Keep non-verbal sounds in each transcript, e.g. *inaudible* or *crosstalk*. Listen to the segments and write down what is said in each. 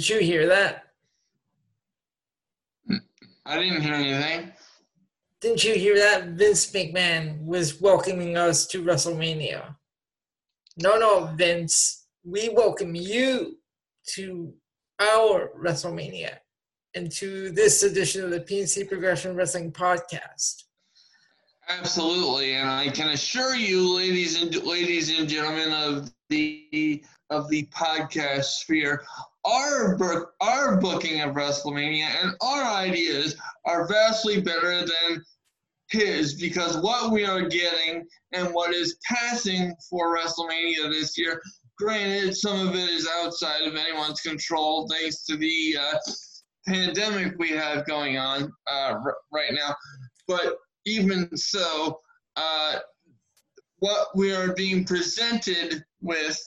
Did you hear that? I didn't hear anything. Didn't you hear that? Vince McMahon was welcoming us to WrestleMania. No, no, Vince. We welcome you to our WrestleMania and to this edition of the PNC Progression Wrestling Podcast. Absolutely, and I can assure you, ladies and ladies and gentlemen of the of the podcast sphere, our book, our booking of WrestleMania and our ideas are vastly better than his because what we are getting and what is passing for WrestleMania this year, granted, some of it is outside of anyone's control thanks to the uh, pandemic we have going on uh, r- right now. But even so, uh, what we are being presented with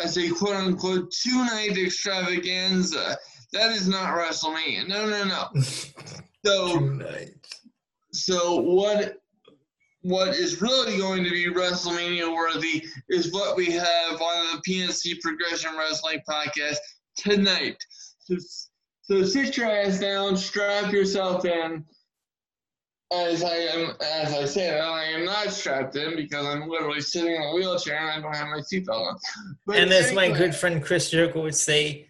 as a quote unquote two night extravaganza, that is not WrestleMania. No, no, no. *laughs* So, so what what is really going to be WrestleMania worthy is what we have on the PNC Progression Wrestling podcast tonight. So, so sit your ass down, strap yourself in. As I am, as I said, I am not strapped in because I'm literally sitting in a wheelchair and I don't have my seatbelt on. But and as my good friend Chris Jericho would say,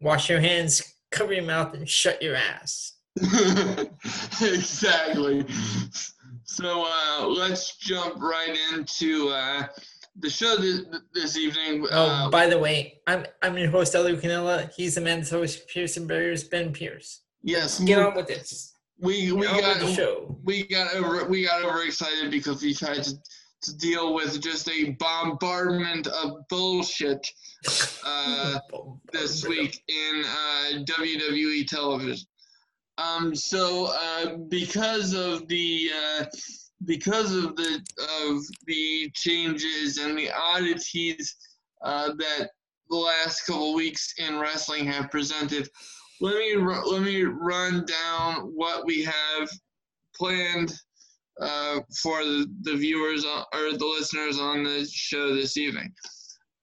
wash your hands, cover your mouth, and shut your ass. *laughs* exactly. So uh, let's jump right into uh, the show this, this evening. Oh, uh, by the way, I'm I'm your host Elio Canella. He's the man that's always Pearson Barriers, Ben Pierce. Yes. Get on with this. We we got the show. we got over we got overexcited because we tried to, to deal with just a bombardment of bullshit uh, *laughs* this week in uh, WWE television. Um, so uh, because of the uh, because of the of the changes and the oddities uh, that the last couple weeks in wrestling have presented, let me let me run down what we have planned uh, for the, the viewers or the listeners on the show this evening.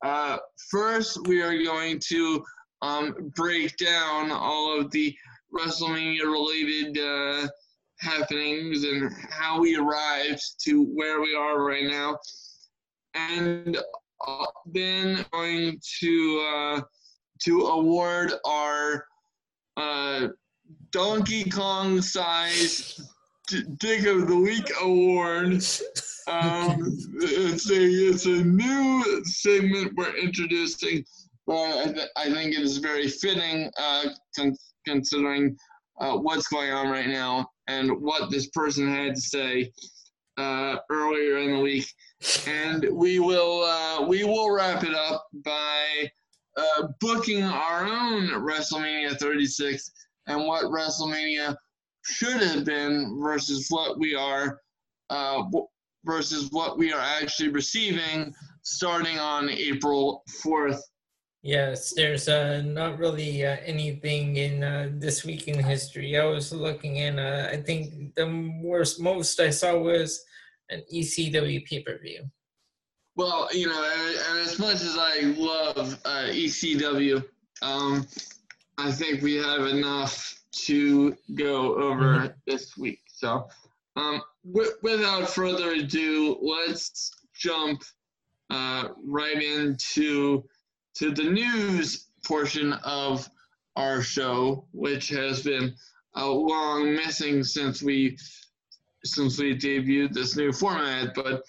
Uh, first, we are going to um, break down all of the WrestleMania related uh, happenings and how we arrived to where we are right now. And uh, then going to uh, to award our uh, Donkey Kong size Dick of the Week award. Um, it's a it's a new segment we're introducing, but I, th- I think it is very fitting uh, con- considering uh, what's going on right now and what this person had to say uh, earlier in the week. And we will uh, we will wrap it up by uh, booking our own WrestleMania 36 and what WrestleMania should have been versus what we are uh, versus what we are actually receiving starting on April 4th Yes, there's uh, not really uh, anything in uh, this week in history. I was looking in. Uh, I think the worst, most I saw was an ECW pay per view. Well, you know, and, and, as much as I love uh, ECW, um, I think we have enough to go over mm-hmm. this week. So, um, w- without further ado, let's jump uh, right into to the news portion of our show, which has been a long missing since we since we debuted this new format. But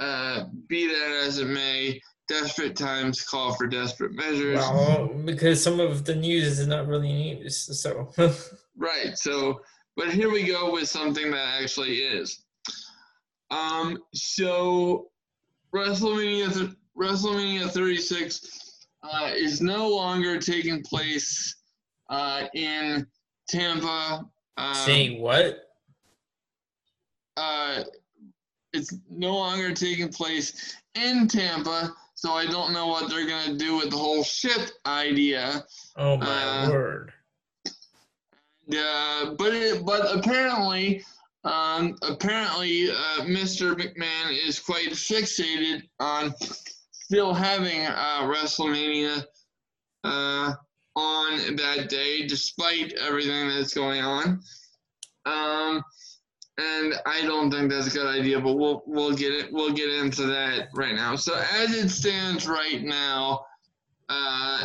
uh, be that as it may, desperate times call for desperate measures. Well, because some of the news is not really news, so. *laughs* right. So, but here we go with something that actually is. Um. So, WrestleMania, WrestleMania 36 uh, is no longer taking place uh, in Tampa. Um, Saying what? Uh, it's no longer taking place in Tampa, so I don't know what they're gonna do with the whole ship idea. Oh my uh, word! Yeah, but it, but apparently, um, apparently, uh, Mr. McMahon is quite fixated on still having uh, WrestleMania uh, on that day, despite everything that's going on. Um, and I don't think that's a good idea, but we'll we'll get it we'll get into that right now. So as it stands right now, uh,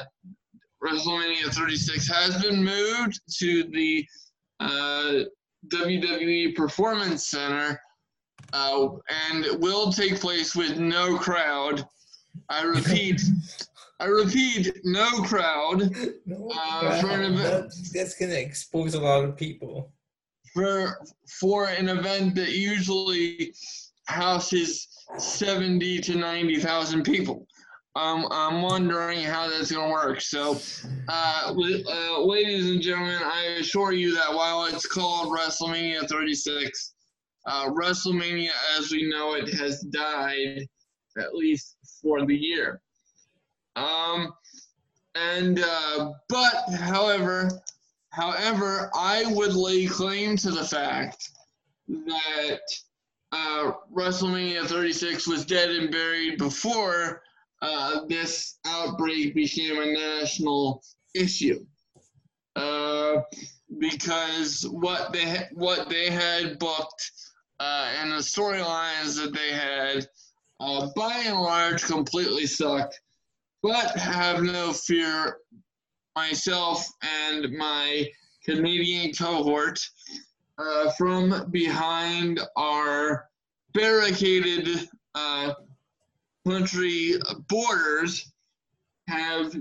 WrestleMania 36 has been moved to the uh, WWE Performance Center uh, and will take place with no crowd. I repeat, I repeat, no crowd. *laughs* No uh, crowd. For an event. That's gonna expose a lot of people. For for an event that usually houses seventy to ninety thousand people. Um, I'm wondering how that's going to work. So, uh, uh, ladies and gentlemen, I assure you that while it's called WrestleMania 36, uh, WrestleMania as we know it has died, at least for the year. Um, and uh, but however, however, I would lay claim to the fact that uh, WrestleMania 36 was dead and buried before uh, this outbreak became a national issue. Uh, because what they what they had booked uh, and the storylines that they had, uh, by and large, completely sucked. But have no fear, myself and my Canadian cohort uh, from behind our barricaded uh, country borders have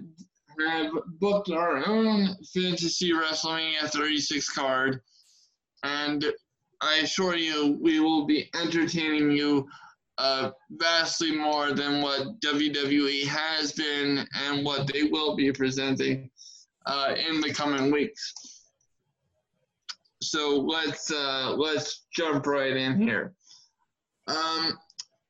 have booked our own fantasy WrestleMania 36 card, and I assure you, we will be entertaining you uh, vastly more than what WWE has been and what they will be presenting uh, in the coming weeks. So let's uh, let's jump right in here. Um,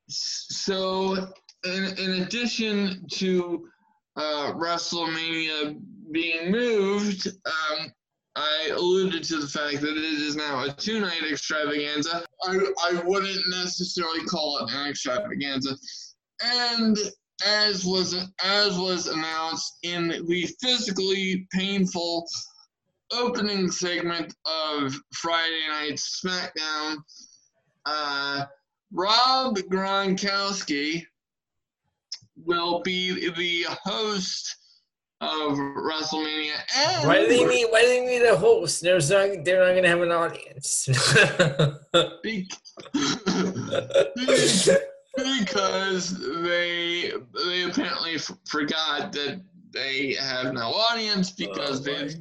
so in, in addition to uh, WrestleMania being moved, um, I alluded to the fact that it is now a two night extravaganza. I, I wouldn't necessarily call it an extravaganza. And as was as was announced in the physically painful opening segment of Friday Night SmackDown, uh, Rob Gronkowski will be the host of WrestleMania. And why do they need? Why do they need a host? There's not. They're not going to have an audience. *laughs* *laughs* because they they apparently f- forgot that they have no audience because oh they've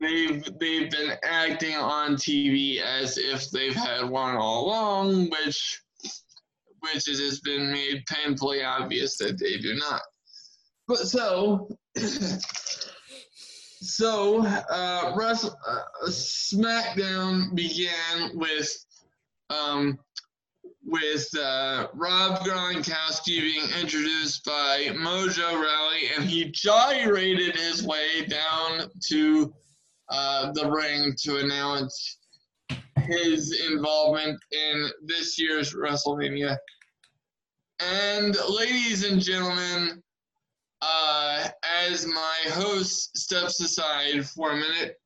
they've they've been acting on TV as if they've had one all along, which which it has been made painfully obvious that they do not. But so, *clears throat* so uh, Wrestle, uh, SmackDown began with um, with uh, Rob Gronkowski being introduced by Mojo Rawley, and he gyrated his way down to uh, the ring to announce his involvement in this year's WrestleMania. And ladies and gentlemen, uh, as my host steps aside for a minute,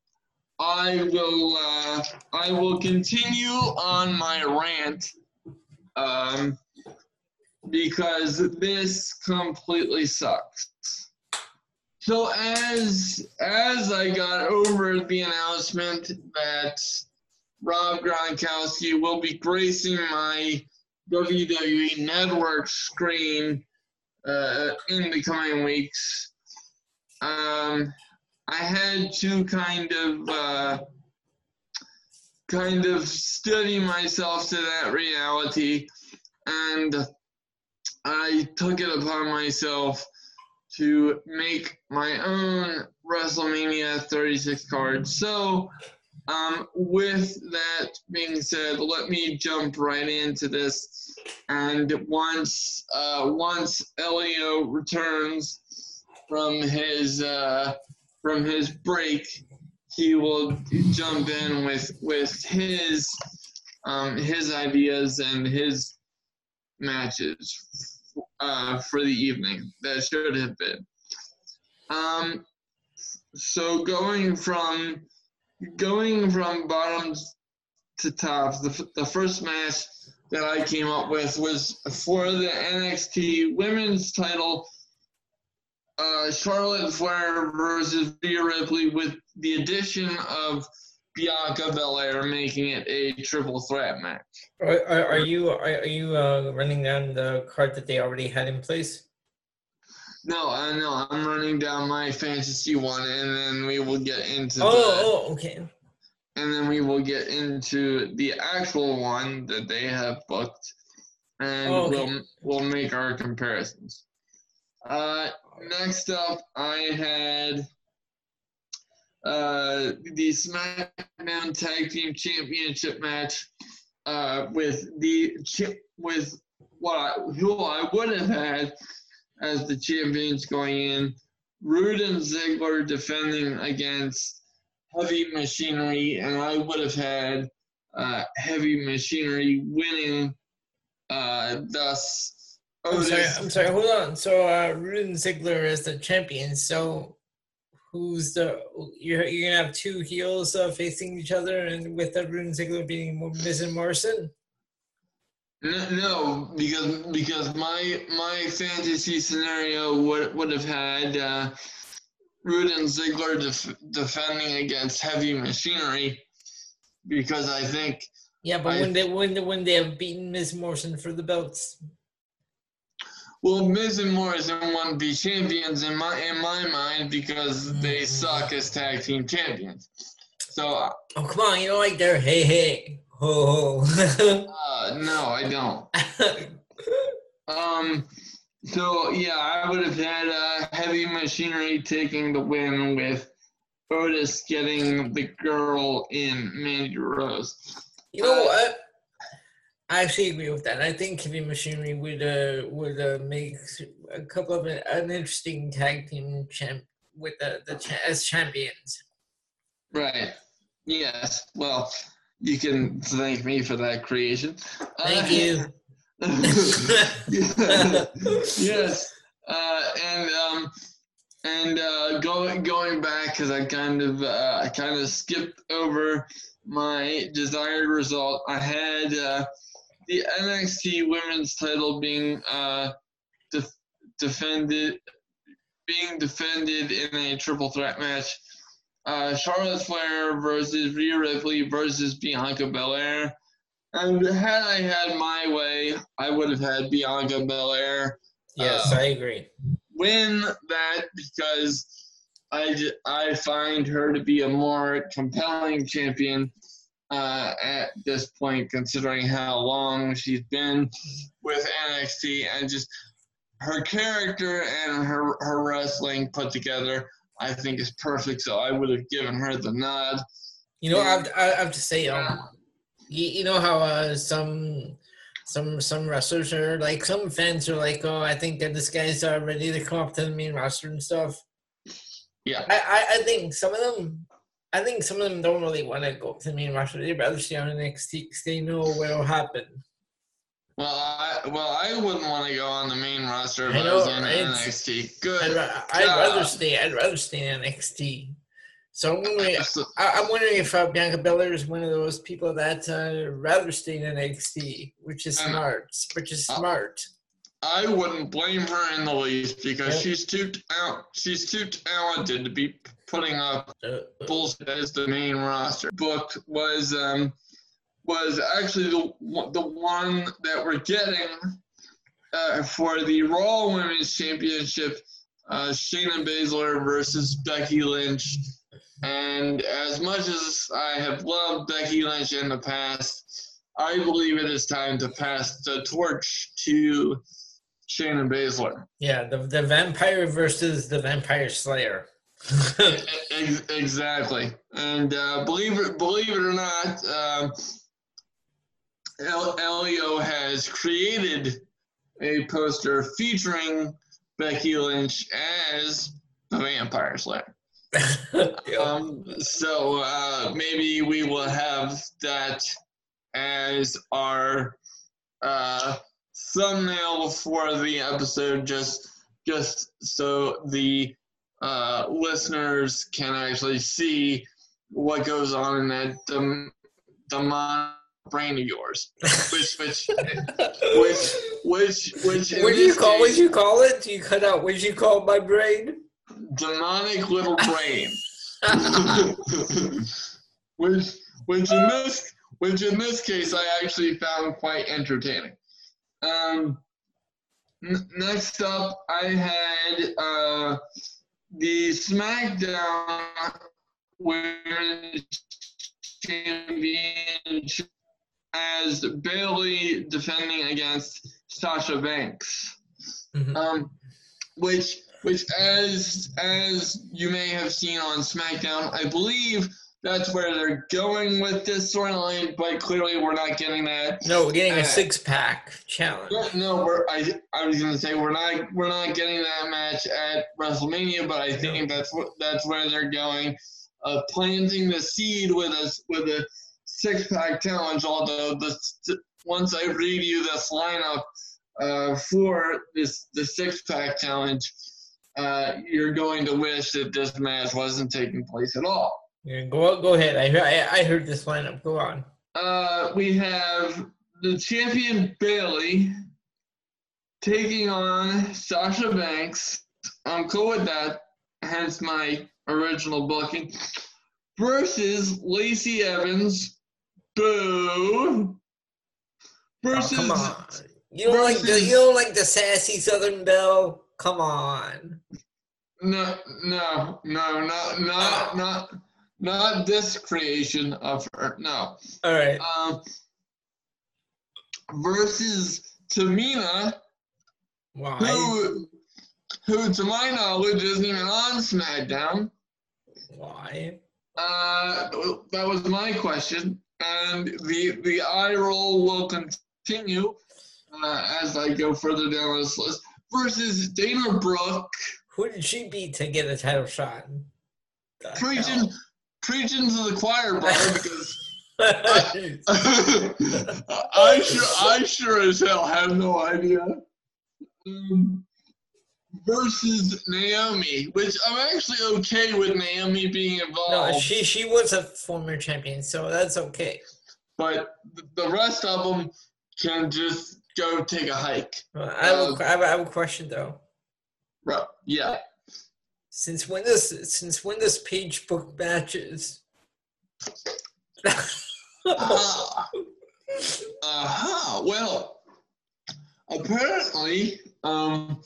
I will uh, I will continue on my rant um, because this completely sucks. So as as I got over the announcement that Rob Gronkowski will be gracing my WWE Network screen uh, in the coming weeks. Um, I had to kind of uh, kind of study myself to that reality, and I took it upon myself to make my own WrestleMania 36 card. So, um, with that being said, let me jump right into this and once uh, once Elio returns from his uh, from his break, he will jump in with with his um, his ideas and his matches uh, for the evening that should have been. Um, so going from going from bottom to top, the the first match that I came up with was for the NXT Women's Title. Uh, Charlotte Flair versus Rhea Ripley with the addition of Bianca Belair, making it a triple threat match. Are, are, are you are, you uh, running down the card that they already had in place? No, I know. I'm running down my fantasy one, and then we will get into. Oh, the, oh, okay. And then we will get into the actual one that they have booked, and oh, okay. we'll we'll make our comparisons. Uh, next up, I had uh, the SmackDown Tag Team Championship match uh, with the chip with what I, who I would have had as the champions going in. Roode and Ziggler defending against Heavy Machinery, and I would have had uh, Heavy Machinery winning. Uh, thus, I'm sorry. I'm sorry. Hold on. So uh, Roode and Ziggler as the champions. So who's the you're, you're gonna have two heels uh, facing each other, and with the and Ziggler being Miz and Morrison. No, no, because because my my fantasy scenario would would have had uh, Roode and Ziggler def- defending against Heavy Machinery, because I think. Yeah, but I, when they when when they have beaten Miz Morrison for the belts. Well, Miz and Morrison want to be champions in my in my mind because they mm-hmm. suck as tag team champions. So. Uh, oh come on! You know, like they're hey hey ho ho. *laughs* uh, no, I don't. *laughs* um. So yeah, I would have had uh, heavy machinery taking the win with Otis getting the girl in Mandy Rose. You know uh, what? I actually agree with that. I think Heavy Machinery would uh, would uh, make a couple of an interesting tag team champ with the the cha- as champions. Right. Yes. Well, you can thank me for that creation. Thank uh, you. *laughs* *laughs* yes. Uh, and um, and uh, going going back because I kind of uh, I kind of skipped over my desired result. I had uh, the NXT Women's Title being uh, def- defended, being defended in a triple threat match. Uh, Charlotte Flair versus Rhea Ripley versus Bianca Belair. And had I had my way, I would have had Bianca Belair. Yes, uh, I agree. Win that because I, I find her to be a more compelling champion uh, at this point, considering how long she's been with NXT and just her character and her, her wrestling put together, I think is perfect. So I would have given her the nod. You know, and, I, have, I have to say, um, you, you know how uh, some some some wrestlers are like some fans are like, oh, I think that this guy's uh, ready to come up to the main roster and stuff. Yeah, I, I, I think some of them I think some of them don't really want to go to the main roster. They'd rather stay on NXT because they know what'll happen. Well, I well I wouldn't want to go on the main roster if I, know, I was on right? NXT. Good. I'd, ra- I'd rather stay. I'd rather stay in NXT. So I'm wondering. I, am wondering if uh, Bianca Belair is one of those people that uh, rather stay in NXT, which is smart. Which is smart. I wouldn't blame her in the least because yep. she's too out. She's too talented to be putting up uh, uh. bullshit as the main roster. Book was um was actually the the one that we're getting uh, for the Raw Women's Championship. Uh, Shayna Baszler versus Becky Lynch. And as much as I have loved Becky Lynch in the past, I believe it is time to pass the torch to Shayna Baszler. Yeah, the the vampire versus the vampire slayer. *laughs* exactly, and uh, believe it believe it or not, uh, Elio has created a poster featuring Becky Lynch as the vampire slayer. *laughs* um, so uh, maybe we will have that as our uh, thumbnail for the episode just just so the uh, listeners can actually see what goes on in that dem- demonic brain of yours, which which which which which. What do you call? What you call it? Do you cut out? What you call my brain? Demonic little *laughs* brain. *laughs* which which in this which in this case I actually found quite entertaining. Um, n- next up, I had uh, the SmackDown Women's Championship as Bayley defending against Sasha Banks, mm-hmm. um, which which as as you may have seen on SmackDown, I believe that's where they're going with this storyline, but clearly we're not getting that. No, we're getting a six pack challenge. No, no, we're I I was gonna say we're not we're not getting that match at WrestleMania, but I think that's what that's where they're going. Uh, planting the seed with us with a six pack challenge. Although the once I read you this lineup uh, for this the six pack challenge, uh, you're going to wish that this match wasn't taking place at all. Yeah, go go ahead. I, I I heard this lineup. Go on. Uh, we have the champion Bayley taking on Sasha Banks. I'm cool with that. Hence my original booking. Versus Lacey Evans. Boo. Versus. Oh, come on. You don't versus, like the you don't like the sassy Southern Belle. Come on. No, no, no, not not not not this creation of her. No. All right. Um, versus Tamina, Why? who, who, to my knowledge, isn't even on SmackDown. Why? Uh, that was my question, and the the eye roll will continue uh, as I go further down this list. Versus Dana Brooke. Who did she beat to get a title shot? Preaching, preaching to the choir, brother, because *laughs* I, *laughs* I, sure, I sure as hell have no idea. Um, versus Naomi, which I'm actually okay with Naomi being involved. No, she she was a former champion, so that's okay. But the rest of them can just go take a hike. Well, I, have uh, a, I have a question though. Right. Yeah. Since when does since when does Paige book matches? uh, uh-huh. Well, apparently, um,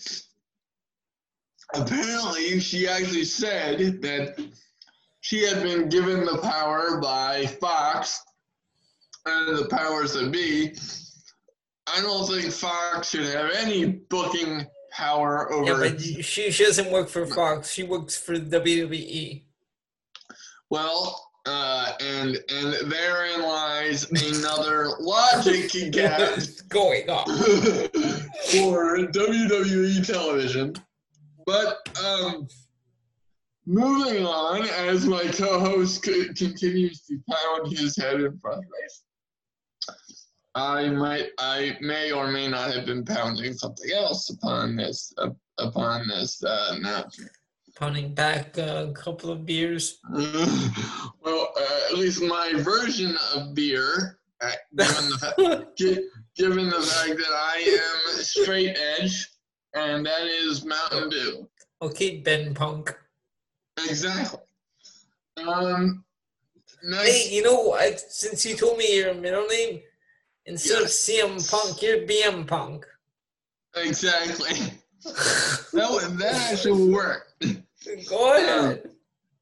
apparently she actually said that she had been given the power by Fox and the powers that be. I don't think Fox should have any booking power over. Yeah, but she, she doesn't work for Fox. She works for WWE. Well, uh, and and therein lies another logic gap *laughs* going on *laughs* for WWE television. But um, moving on, as my co-host continues to pound his head in frustration. I might, I may or may not have been pounding something else upon this, uh, upon this uh, announcement. Pounding back a couple of beers. *laughs* well, uh, at least my version of beer, uh, given the, fact, *laughs* given the fact that I am straight edge, and that is Mountain Dew. Okay, Ben Punk. Exactly. Um. Nice. Hey, you know, I, since you told me your middle name, Instead yes. of CM Punk, you're BM Punk. Exactly. *laughs* that would that actually work. Go ahead.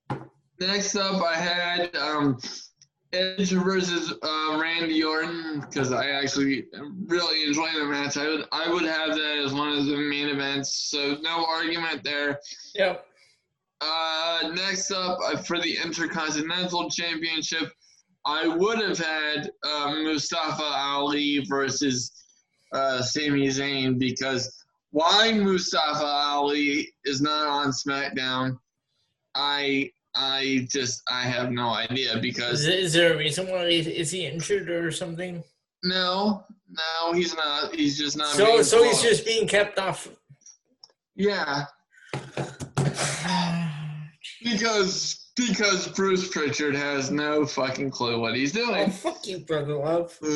Um, next up, I had um, Edge versus uh, Randy Orton because I actually really enjoyed the match. I would I would have that as one of the main events. So no argument there. Yep. Uh, next up uh, for the Intercontinental Championship, I would have had um, Mustafa Ali versus uh, Sami Zayn because why Mustafa Ali is not on SmackDown, I I just I have no idea because is, there a reason why is, is he injured or something? No, no, he's not. He's just not. So so he's just being kept off. Yeah. *sighs* Because because Bruce Prichard has no fucking clue what he's doing. Oh, fuck you, brother love. *laughs* but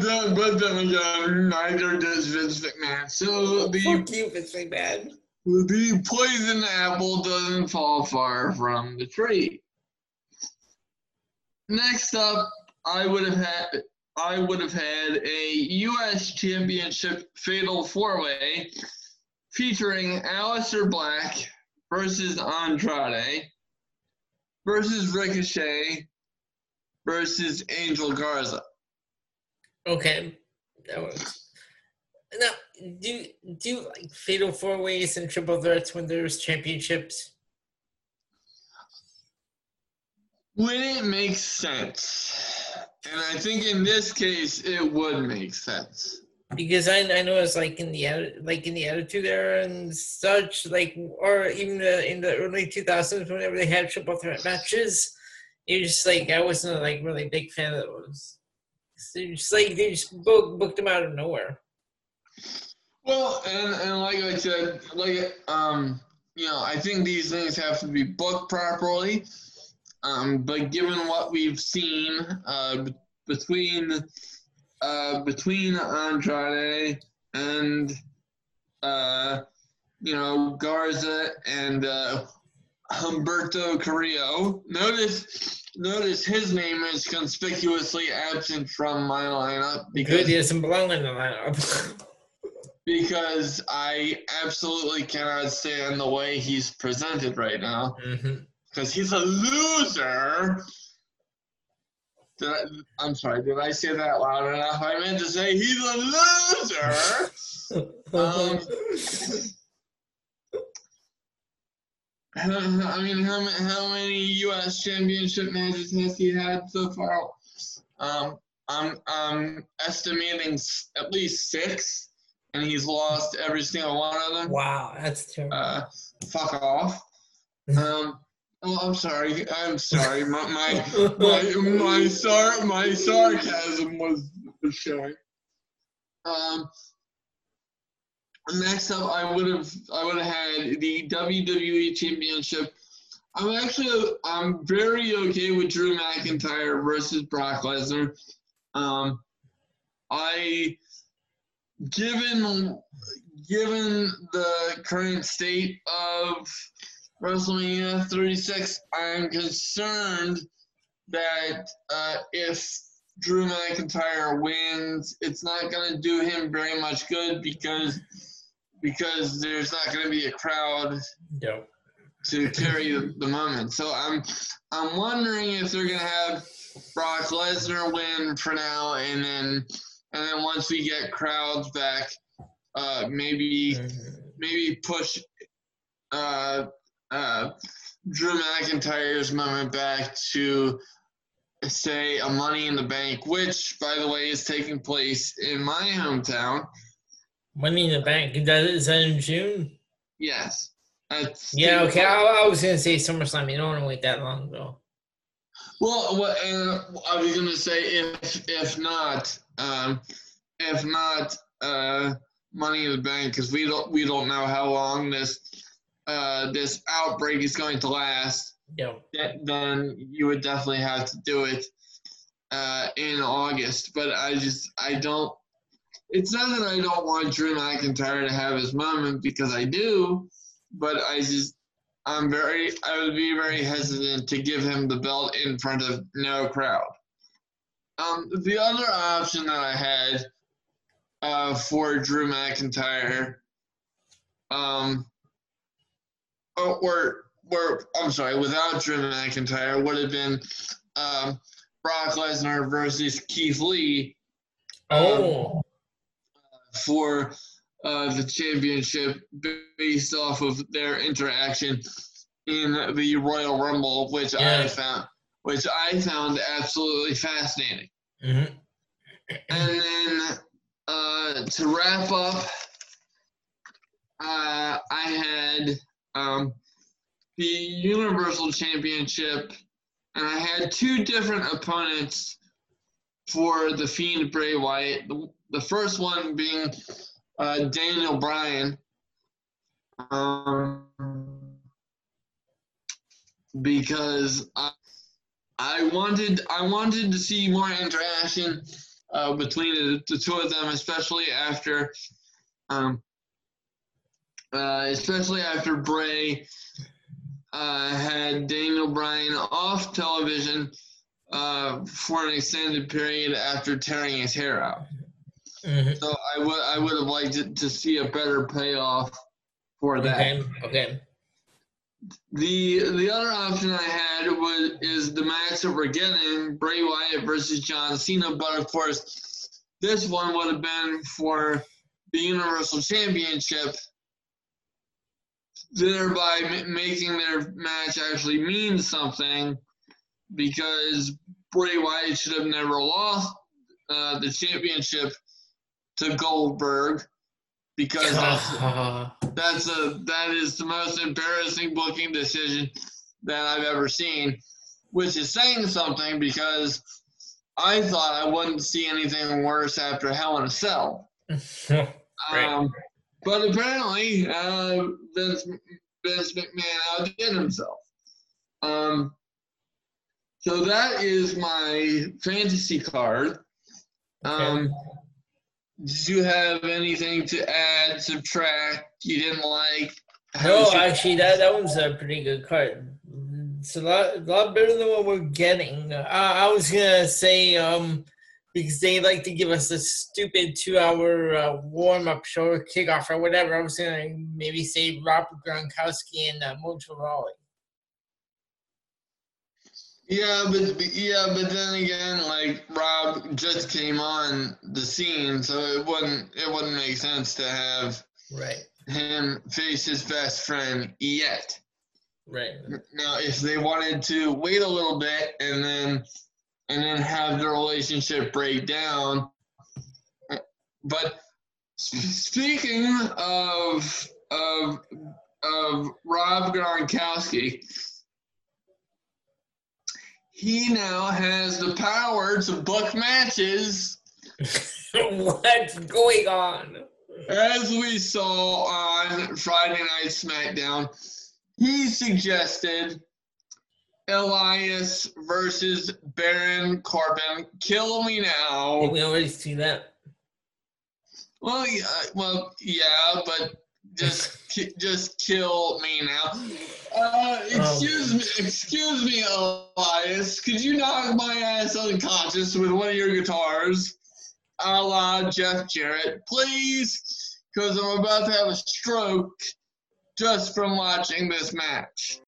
then, but uh, then again, neither does Vince McMahon. So oh, the fuck you, Vince McMahon. The poison apple doesn't fall far from the tree. Next up, I would have had I would have had a U.S. Championship Fatal Four Way featuring Aleister Black versus Andrade versus Ricochet versus Angel Garza. Okay, that was. Now, do do like fatal four ways and triple threats when there's championships? When it makes sense, and I think in this case it would make sense because I I know it's like in the like in the attitude era and such like or even the, in the early two thousands whenever they had triple threat matches, it was just like I wasn't like really big fan of those. So just like they just book, booked them out of nowhere. Well, and and like I said, like um, you know, I think these things have to be booked properly. Um, but given what we've seen uh, between uh, between Andrade and uh, you know Garza and uh, Humberto Carrillo. Notice, notice his name is conspicuously absent from my lineup because he doesn't belong in the lineup. *laughs* because I absolutely cannot stand the way he's presented right now. Because mm-hmm. he's a loser. Did I, I'm sorry, did I say that loud enough? I meant to say he's a loser. *laughs* um, *sighs* I mean, how, how many U.S. championship matches has he had so far? Um, I'm, I'm estimating at least six, and he's lost every single one of them. Wow, that's terrible. Uh, fuck off. *laughs* Um, Oh, I'm sorry. I'm sorry. My my my my, sar- my sarcasm was, was showing. Um. Next up, I would have I would have had the WWE Championship. I'm actually I'm very okay with Drew McIntyre versus Brock Lesnar. Um, I given given the current state of WrestleMania 36, I'm concerned that uh, if Drew McIntyre wins, it's not going to do him very much good because because there's not going to be a crowd yep. to carry the, the moment. So I'm I'm wondering if they're going to have Brock Lesnar win for now, and then and then once we get crowds back, uh, maybe mm-hmm. maybe push uh, uh, Drew McIntyre's moment back to say a Money in the Bank, which, by the way, is taking place in my hometown. Money in the Bank. Is that in June? Yes. yeah, okay. I, I, was going to say SummerSlam. You don't want to wait that long, though. Well, what, I was going to say if if not, um, if not, uh, Money in the Bank, because we don't we don't know how long this uh, this outbreak is going to last, yeah. then you would definitely have to do it uh, in August. But I just, I don't, it's not that I don't want Drew McIntyre to have his moment because I do, but I just, I'm very, I would be very hesitant to give him the belt in front of no crowd. Um, the other option that I had uh, for Drew McIntyre um, or, or, or I'm sorry, without Drew McIntyre would have been um, Brock Lesnar versus Keith Lee. Oh. Um, for uh, the championship based off of their interaction in the Royal Rumble, which yeah. I found, which I found absolutely fascinating. Mm-hmm. And then uh, to wrap up, uh, I had um, the Universal Championship, and I had two different opponents for the Fiend Bray Wyatt. The, the first one being uh, Daniel Bryan. Um, because I, I wanted I wanted to see more interaction uh, between the, the, two of them, especially after um, uh, especially after Bray uh, had Daniel Bryan off television uh, for an extended period after tearing his hair out. Mm-hmm. So I would I would have liked to, to see a better payoff for that. Okay. Okay. The the other option I had was is the match that we're getting Bray Wyatt versus John Cena, but of course this one would have been for the Universal Championship, thereby m- making their match actually mean something because Bray Wyatt should have never lost uh, the championship to Goldberg because that's, *laughs* that's a that is the most embarrassing booking decision that I've ever seen, which is saying something because I thought I wouldn't see anything worse after Hell in a Cell. *laughs* um, but apparently, uh, Vince, Vince McMahon outdid himself. Um, so that is my fantasy card. Um, did you have anything to add, subtract? You didn't like? No, actually, that that one's a pretty good card. It's a lot, a lot better than what we're getting. Uh, I was gonna say, um, because they like to give us a stupid two-hour uh, warm-up show or kickoff or whatever. I was gonna maybe say Robert Gronkowski and uh, Mojo Rawley. Yeah, but yeah, but then again, like Rob just came on the scene, so it wouldn't it wouldn't make sense to have right him face his best friend yet. Right. Now, if they wanted to wait a little bit and then and then have the relationship break down, but speaking of of of Rob Gronkowski he now has the power to book matches. *laughs* What's going on? As we saw on Friday Night SmackDown, he suggested Elias versus Baron Corbin. Kill me now. We already see that. Well, yeah, well, yeah, but just *laughs* just kill me now. Uh, excuse oh. me, excuse me, Elias. Could you knock my ass unconscious with one of your guitars, a la Jeff Jarrett, please? Because I'm about to have a stroke just from watching this match.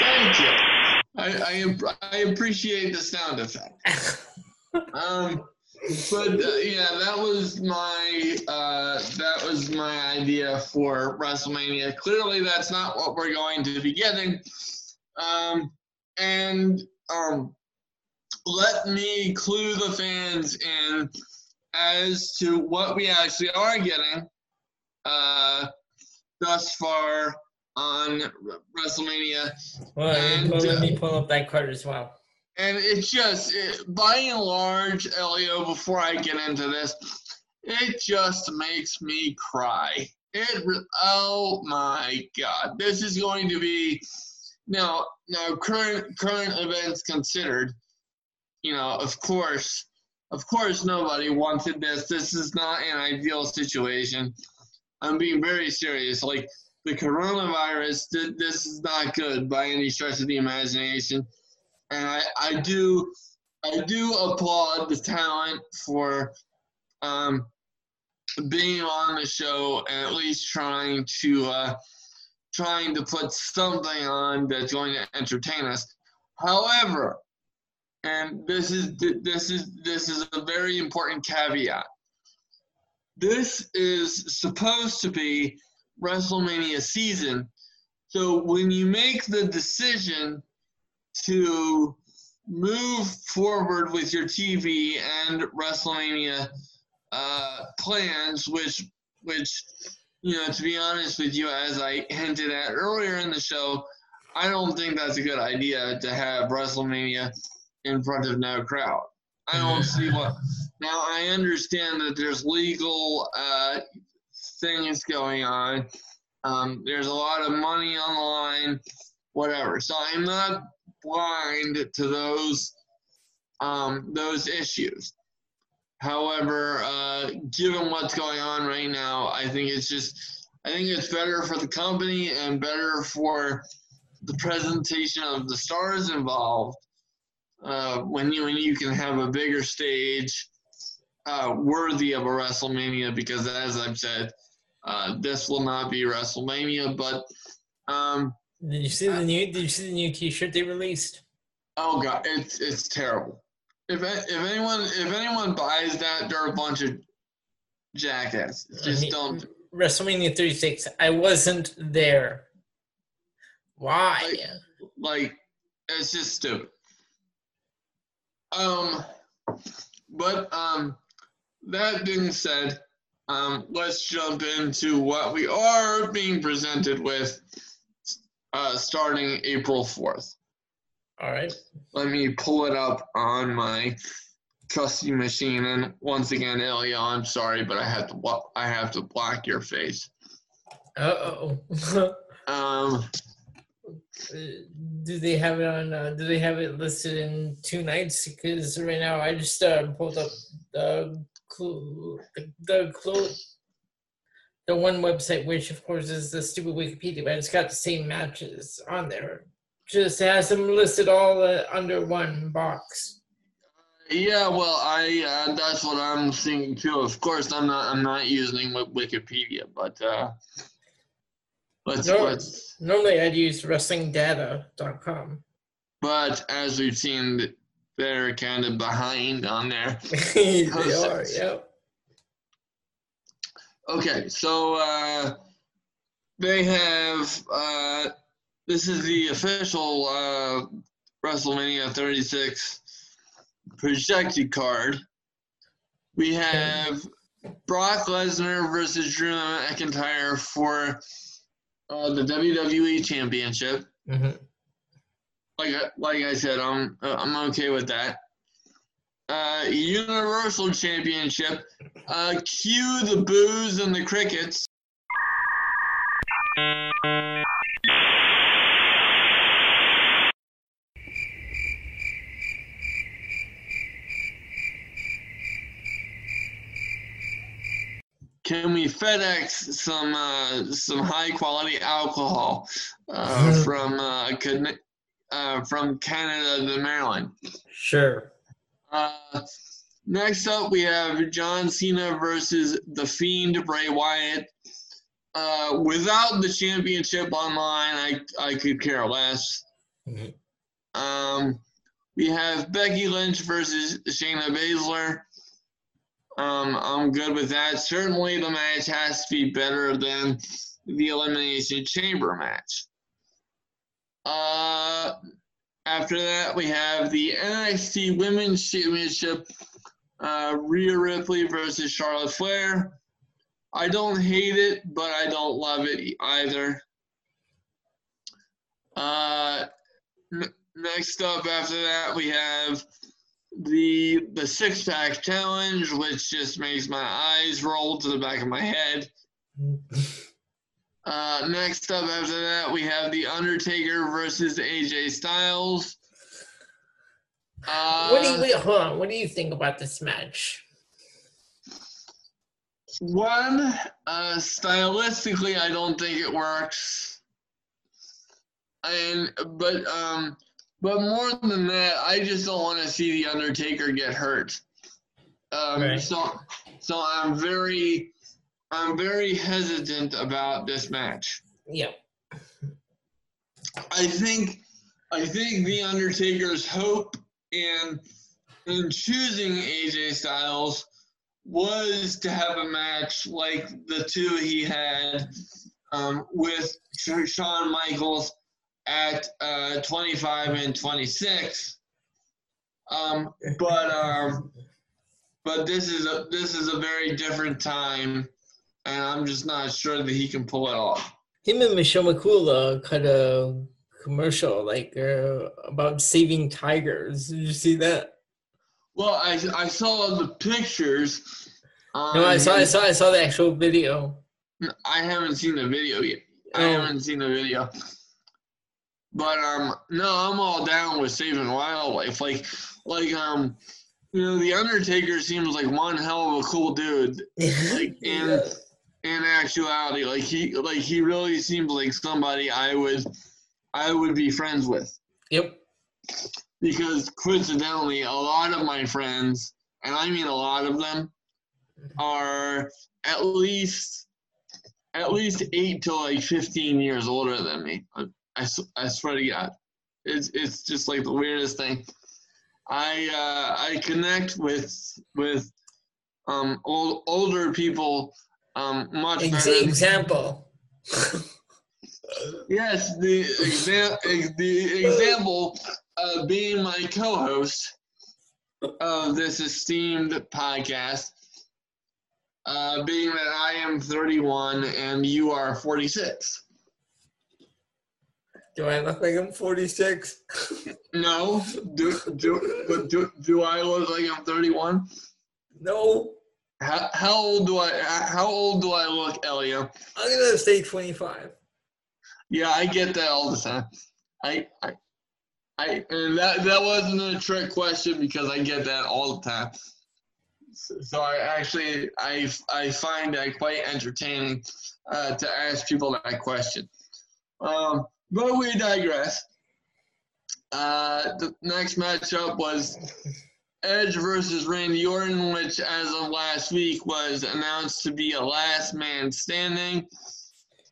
Thank you. I, I, I appreciate the sound effect. *laughs* um but uh, yeah, that was my uh, that was my idea for WrestleMania. Clearly, that's not what we're going to be getting. Um, and um, let me clue the fans in as to what we actually are getting uh, thus far on WrestleMania. Well, and, let me uh, pull up that card as well. And it's just, it, by and large, Elio, before I get into this, it just makes me cry. It, oh my God, this is going to be, now, now current, current events considered, you know, of course, of course nobody wanted this. This is not an ideal situation. I'm being very serious. Like, the coronavirus, this is not good by any stretch of the imagination and I, I do I do applaud the talent for um, being on the show and at least trying to uh, trying to put something on that's going to entertain us. However, and this is this is this is a very important caveat. This is supposed to be WrestleMania season. So when you make the decision to move forward with your TV and WrestleMania uh, plans, which, which, you know, to be honest with you, as I hinted at earlier in the show, I don't think that's a good idea to have WrestleMania in front of no crowd. I don't see what. Now I understand that there's legal uh, things going on. Um, there's a lot of money on the line, whatever. So I'm not blind to those um, those issues. However, uh, given what's going on right now, I think it's just I think it's better for the company and better for the presentation of the stars involved uh, when you when you can have a bigger stage uh, worthy of a WrestleMania because as I've said, uh, this will not be WrestleMania. But um, did you see the new? Did you see the new T-shirt they released? Oh god, it's it's terrible. If if anyone if anyone buys that, they're a bunch of jackasses. Just don't. WrestleMania 36. I wasn't there. Why? Like, like it's just stupid. Um, but um, that being said, um, let's jump into what we are being presented with uh, starting April 4th. All right. Let me pull it up on my trusty machine. And once again, Elio, I'm sorry, but I have to I have to block your face. *laughs* Uh oh. um. Do they have it on? Uh, do they have it listed in two nights? Because right now I just uh, pulled up the clue, the, the clue, the one website, which of course is the stupid Wikipedia, but it's got the same matches on there. Just has them listed all uh, under one box. Yeah, well, I uh, that's what I'm thinking too. Of course, I'm not I'm not using Wikipedia, but uh, let's, no, let's normally I'd use WrestlingData.com. But as we've seen, they're kind of behind on there. *laughs* they are, yep. Okay, so uh, they have. Uh, this is the official uh, WrestleMania 36 projected card. We have Brock Lesnar versus Drew McIntyre for uh, the WWE Championship. Mm-hmm like like I said, I'm I'm okay with that. Uh, Universal Championship. Uh, cue the boos and the crickets. Can we FedEx some uh, some high quality alcohol uh, *laughs* from uh, uh, from Canada to Maryland. Sure. Uh, next up, we have John Cena versus The Fiend Bray Wyatt. Uh, without the championship online, I, I could care less. Mm-hmm. Um, we have Becky Lynch versus Shayna Baszler. Um, I'm good with that. Certainly, the match has to be better than the Elimination Chamber match. Uh, after that, we have the NXT Women's Championship, uh, Rhea Ripley versus Charlotte Flair. I don't hate it, but I don't love it either. Uh, n- next up after that, we have the the six pack challenge, which just makes my eyes roll to the back of my head. *laughs* Uh, next up after that, we have The Undertaker versus AJ Styles. Uh, what do you wait, hold on? What do you think about this match? One, uh, stylistically, I don't think it works. And but um, but more than that, I just don't want to see the Undertaker get hurt. Um, right. so so I'm very I'm very hesitant about this match. Yeah. I think I think the Undertaker's hope in in choosing AJ Styles was to have a match like the two he had um, with Shawn Michaels at uh, 25 and 26. Um, but um, but this is a this is a very different time and I'm just not sure that he can pull it off. Him and Michelle McCool cut a commercial like uh, about saving tigers. Did you see that? Well, I, I saw the pictures. no, I saw I saw I saw the actual video. I haven't seen the video yet. I oh. haven't seen the video. But um, no, I'm all down with saving wildlife. Like, like um, you know, the Undertaker seems like one hell of a cool dude. *laughs* like yeah. In actuality, like he like he really seems like somebody I would I would be friends with. Yep. Because coincidentally, a lot of my friends, and I mean a lot of them, are at least at least eight to like fifteen years older than me. I, I swear to God, it's it's just like the weirdest thing. I uh, I connect with with um old, older people um much Ex- better. Example. *laughs* yes, the exa- the example of being my co-host of this esteemed podcast, uh, being that I am 31 and you are 46. Do I look like I'm 46? *laughs* no. Do, do, do, do I look like I'm 31? No. How, how old do I how old do I look, Elio? I'm gonna say 25. Yeah, I get that all the time. I I, I and that that wasn't a trick question because I get that all the time. So, so I actually I I find that quite entertaining uh, to ask people that question. Um, but we digress. Uh, the next matchup was Edge versus Randy Orton, which, as of last week, was announced to be a last man standing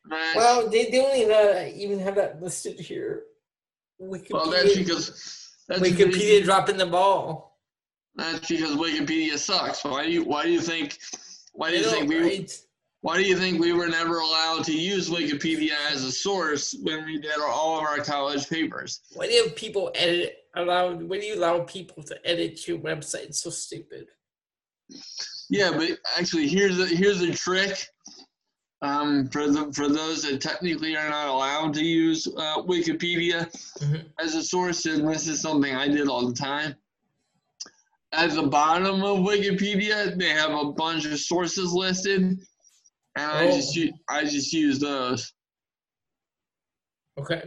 match. Well, they, they only uh, even have that listed here. Wikipedia, well, that's because that's Wikipedia because, dropping the ball. That's because Wikipedia sucks. Why do you Why do you think? Why do you think we? Right? Why do you think we were never allowed to use Wikipedia as a source when we did all of our college papers? Why do people edit allow? Why do you allow people to edit your website? It's so stupid. Yeah, but actually, here's a here's a trick. Um, for the for those that technically are not allowed to use uh, Wikipedia mm-hmm. as a source, and this is something I did all the time. At the bottom of Wikipedia, they have a bunch of sources listed and I oh. just I just use those. Okay.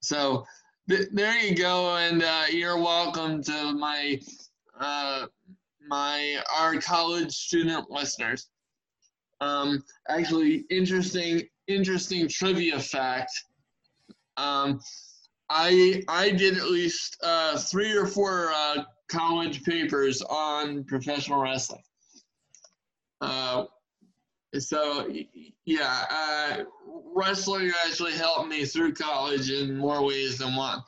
So th- there you go, and uh, you're welcome to my uh, my our college student listeners. Um, actually, interesting interesting trivia fact. Um, I I did at least uh, three or four uh, college papers on professional wrestling. Uh, so yeah, uh, wrestling actually helped me through college in more ways than one.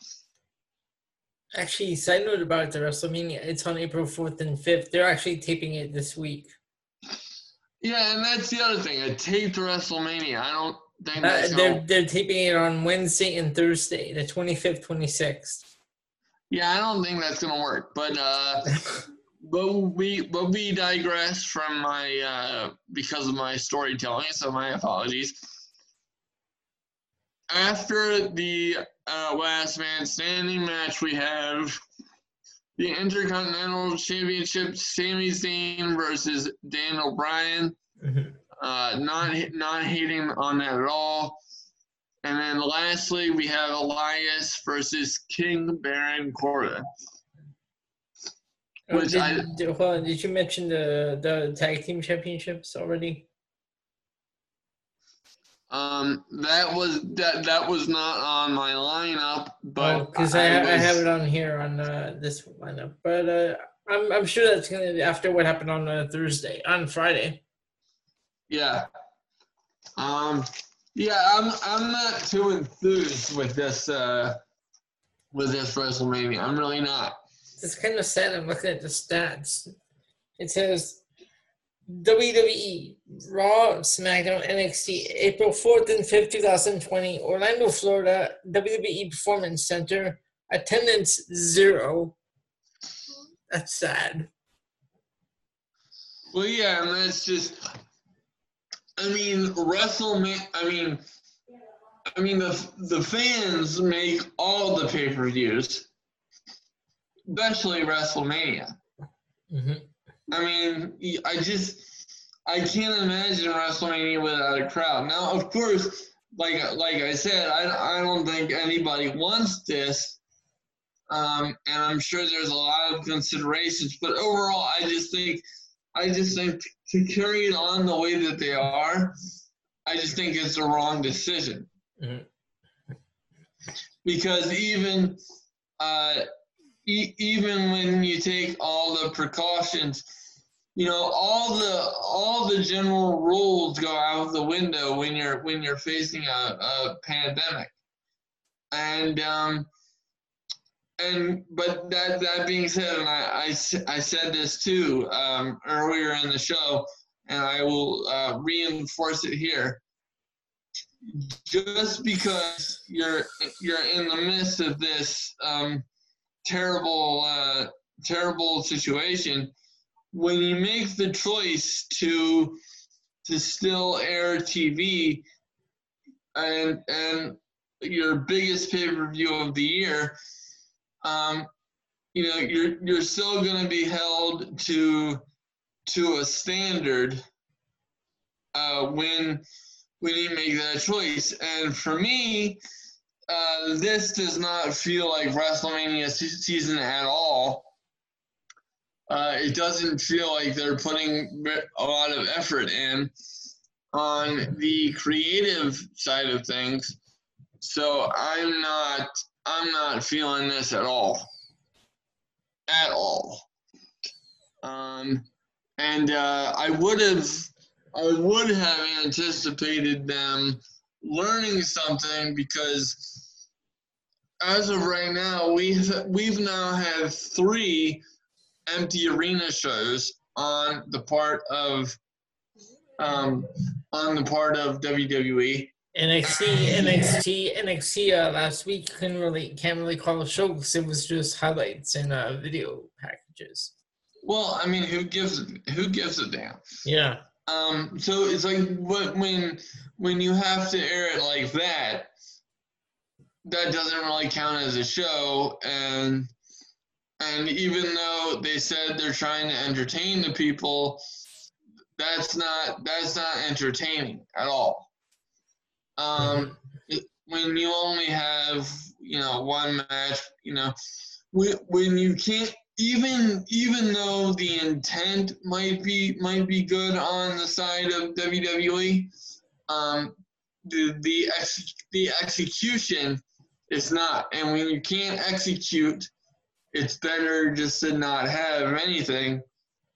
Actually, side note about the WrestleMania, it's on April 4th and 5th. They're actually taping it this week. Yeah, and that's the other thing. A taped WrestleMania. I don't think uh, that's uh, they're they're taping it on Wednesday and Thursday, the 25th, 26th. Yeah, I don't think that's gonna work. But uh *laughs* but we but we digress from my uh, because of my storytelling, so my apologies. After the uh, last man standing match, we have the Intercontinental Championship: Sami Zayn versus Daniel Bryan. Mm-hmm. Uh, not not hating on that at all. And then lastly, we have Elias versus King Baron Corbin. Oh, did, I, did, hold on, did you mention the the tag team championships already? Um, that was that that was not on my lineup, but because oh, I, I, was, I, have it on here on uh, this lineup, but uh, I'm I'm sure that's gonna after what happened on uh, Thursday on Friday. Yeah. Um. Yeah, I'm I'm not too enthused with this uh with this WrestleMania. I'm really not it's kind of sad. I'm looking at the stats. It says WWE, Raw, SmackDown, NXT, April 4th and 5th, 2020, Orlando, Florida, WWE Performance Center, attendance zero. That's sad. Well, yeah, and that's just, I mean, WrestleMania, I mean, I mean, the, the fans make all the pay per views especially WrestleMania. Mm-hmm. I mean, I just I can't imagine WrestleMania without a crowd. Now, of course, like like I said, I, I don't think anybody wants this. Um, and I'm sure there's a lot of considerations, but overall, I just think, I just think to carry it on the way that they are, I just think it's the wrong decision. Mm-hmm. Because even, uh, e- even when you take all the precautions, you know all the all the general rules go out the window when you're when you're facing a, a pandemic. And um and but that that being said and i i, I said this too um earlier in the show and i will uh, reinforce it here. Just because you're you're in the midst of this um terrible uh terrible situation when you make the choice to to still air TV and and your biggest pay per view of the year, um, you know you're you're still going to be held to to a standard uh, when when you make that choice. And for me, uh, this does not feel like WrestleMania season at all uh, it doesn't feel like they're putting a lot of effort in on the creative side of things. So I'm not I'm not feeling this at all. At all. Um, and uh, I would have I would have anticipated them learning something because as of right now we've we've now had three empty arena shows on the part of um, on the part of WWE. NXT, NXT, NXT. Uh, last week couldn't really can't really call a show because it was just highlights and uh, video packages. Well, I mean, who gives who gives a damn? Yeah. Um. So it's like when when you have to air it like that, that doesn't really count as a show, and and even though they said they're trying to entertain the people, that's not that's not entertaining at all. Um, when you only have you know one match, you know, when, you can't even even though the intent might be might be good on the side of WWE, um, the the ex, the execution is not. And when you can't execute it's better just to not have anything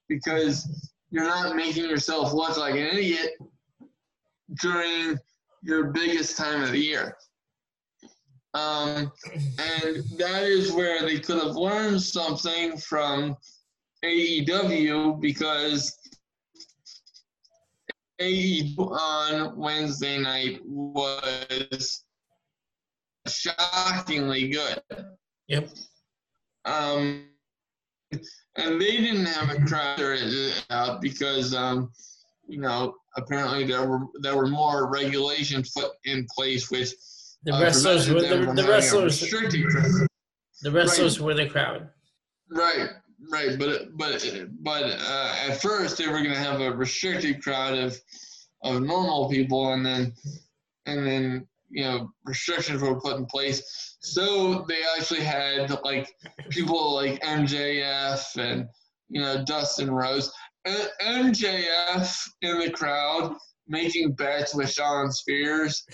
because you're not making yourself look like an idiot during your biggest time of the year. Um, and that is where they could have learned something from AEW because AEW on Wednesday night was shockingly good. Yep. Um, and they didn't have a crowd out because, um, you know, apparently there were there were more regulations put in place which the uh, wrestlers were the, the wrestlers the wrestlers right. were the crowd. Right, right, but but but uh, at first they were going to have a restricted crowd of of normal people, and then and then you know restrictions were put in place. So they actually had like people like MJF and you know Dustin Rhodes, and MJF in the crowd making bets with Shawn Spears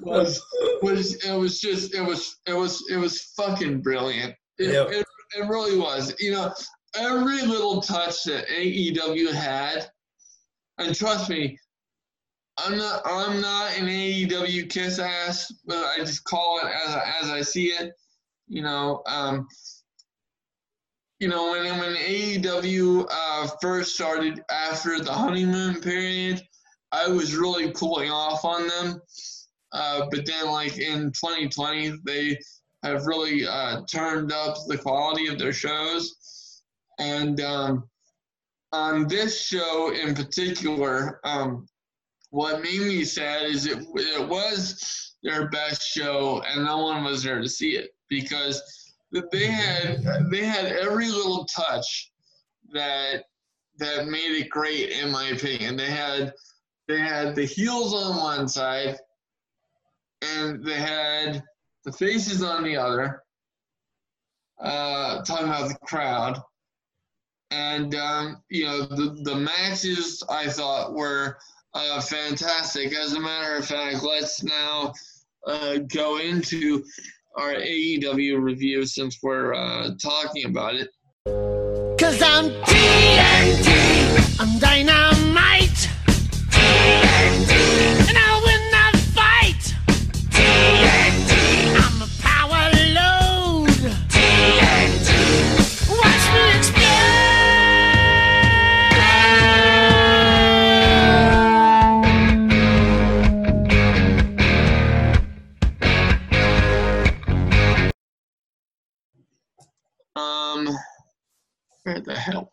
was was it was just it was it was it was fucking brilliant. It, yep. it, it really was. You know, every little touch that AEW had, and trust me, I'm not I'm not an AEW kiss ass, but I just call it as as I see it. You know, um, you know when when AEW uh, first started after the honeymoon period, I was really cooling off on them. Uh, but then, like in 2020, they have really uh, turned up the quality of their shows. And um, on this show in particular, um, what made me sad is it, it was their best show and no one was there to see it because they had they had every little touch that that made it great in my opinion. They had they had the heels on one side and they had the faces on the other, uh, talking about the crowd. And, um, you know, the, the matches I thought were uh, fantastic. As a matter of fact, let's now uh, go into our AEW review since we're uh, talking about it. Cause I'm TNT, I'm dynamite. Where the hell?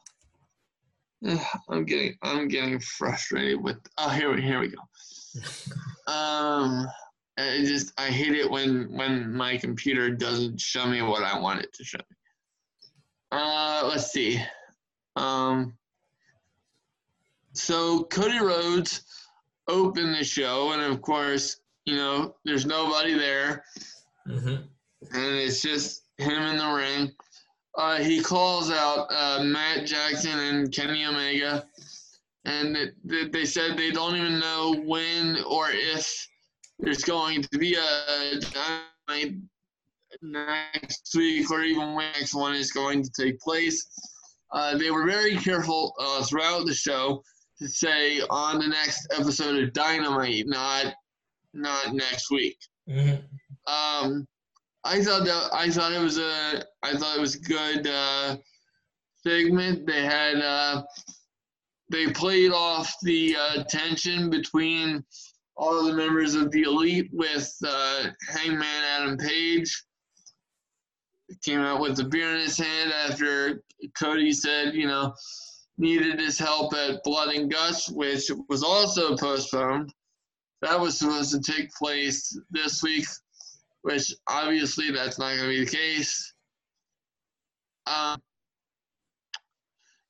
I'm getting I'm getting frustrated with oh here we here we go. *laughs* Um I just I hate it when when my computer doesn't show me what I want it to show me. Uh let's see. Um so Cody Rhodes opened the show and of course, you know, there's nobody there. Mm-hmm. And it's just him in the ring uh, he calls out uh, Matt Jackson and Kenny Omega, and it, they said they don't even know when or if there's going to be a dynamite next week or even when next one is going to take place. Uh, they were very careful uh, throughout the show to say on the next episode of Dynamite, not not next week. Mm-hmm. Um, I thought that I thought it was a I thought it was good uh, segment. They had uh, they played off the uh, tension between all the members of the elite with uh, Hangman Adam Page. Came out with a beer in his hand after Cody said, you know, needed his help at Blood and Guts, which was also postponed. That was supposed to take place this week which obviously that's not going to be the case. Um,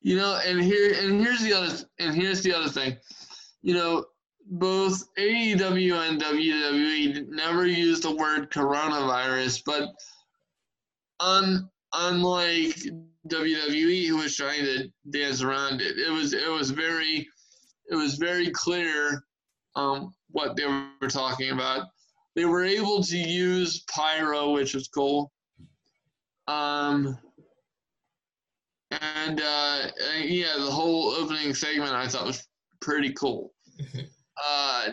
you know, and here and here's the other and here's the other thing. You know, both AEW and WWE never used the word coronavirus, but un, unlike WWE, who was trying to dance around it, it was it was very it was very clear um, what they were talking about they were able to use pyro, which was cool. Um, and uh, yeah, the whole opening segment I thought was pretty cool. *laughs* uh,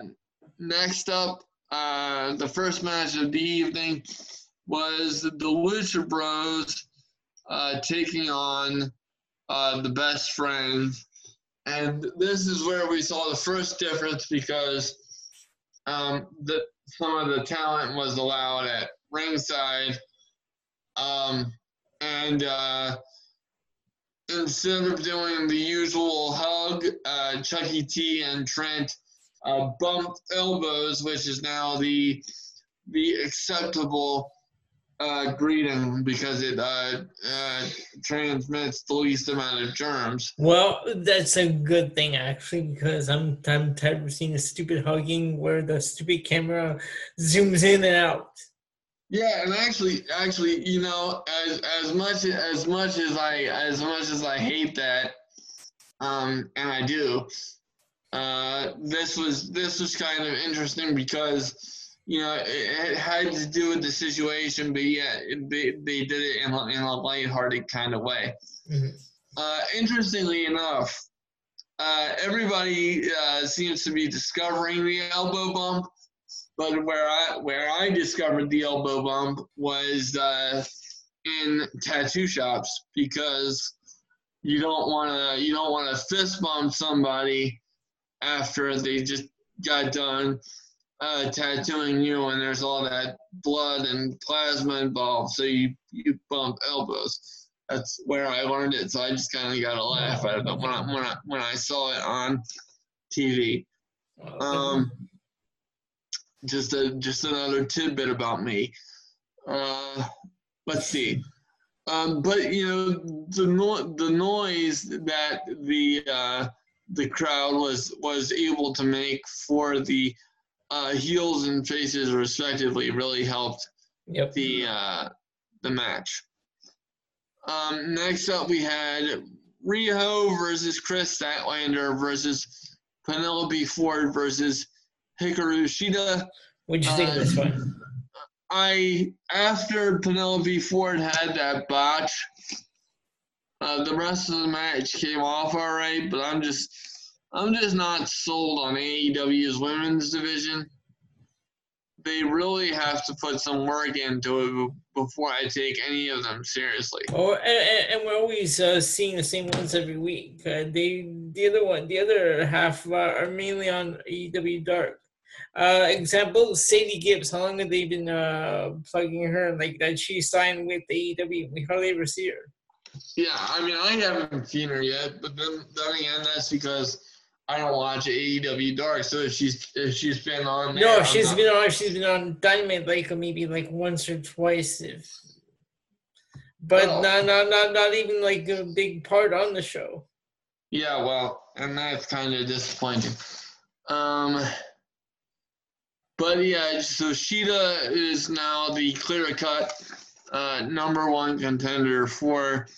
next up, uh, the first match of the evening was the Lucha Bros uh, taking on uh, the best friends. And this is where we saw the first difference because um, the some of the talent was allowed at ringside. Um, and uh, instead of doing the usual hug, uh, Chuckie T and Trent uh, bumped elbows, which is now the the acceptable uh, greeting because it uh, uh, transmits the least amount of germs. Well, that's a good thing actually because I'm I'm tired of seeing the stupid hugging where the stupid camera zooms in and out. Yeah, and actually, actually, you know, as as much as much as I as much as I hate that, um, and I do, uh, this was this was kind of interesting because you know, it, had to do with the situation, but yeah, they, they did it in a, in a lighthearted kind of way. Mm-hmm. Uh, interestingly enough, uh, everybody uh, seems to be discovering the elbow bump, but where I where I discovered the elbow bump was uh, in tattoo shops because you don't want to you don't want to fist bump somebody after they just got done uh, tattooing you and there's all that blood and plasma involved, so you you bump elbows. That's where I learned it, so I just kind of got a laugh at it when I when I when I saw it on TV. Um, just a just another tidbit about me. Uh, let's see. Um, but you know the no- the noise that the uh, the crowd was was able to make for the uh, heels and faces respectively really helped yep. the uh, the match. Um, next up, we had Riho versus Kris Statlander versus Penelope Ford versus Hikaru Shida. What'd you think uh, of this one? I after Penelope Ford had that botch, uh, the rest of the match came off all right, but I'm just I'm just not sold on AEW's women's division. They really have to put some work into it before I take any of them seriously. Oh, and, and we're always uh, seeing the same ones every week. Uh, they the other one, the other half uh, are mainly on AEW Dark. Uh, example, Sadie Gibbs. How long have they been uh, plugging her? Like that she signed with AEW. We hardly ever see her. Yeah, I mean, I haven't seen her yet, but then, then again, that's because I don't watch AEW Dark. So if she's if she's been on, there, no, she's not... been on. She's been on Dynamite like maybe like once or twice, if, but well, not not not not even like a big part on the show. Yeah, well, and that's kind of disappointing. Um, but yeah, so Shida is now the clear cut uh, number one contender for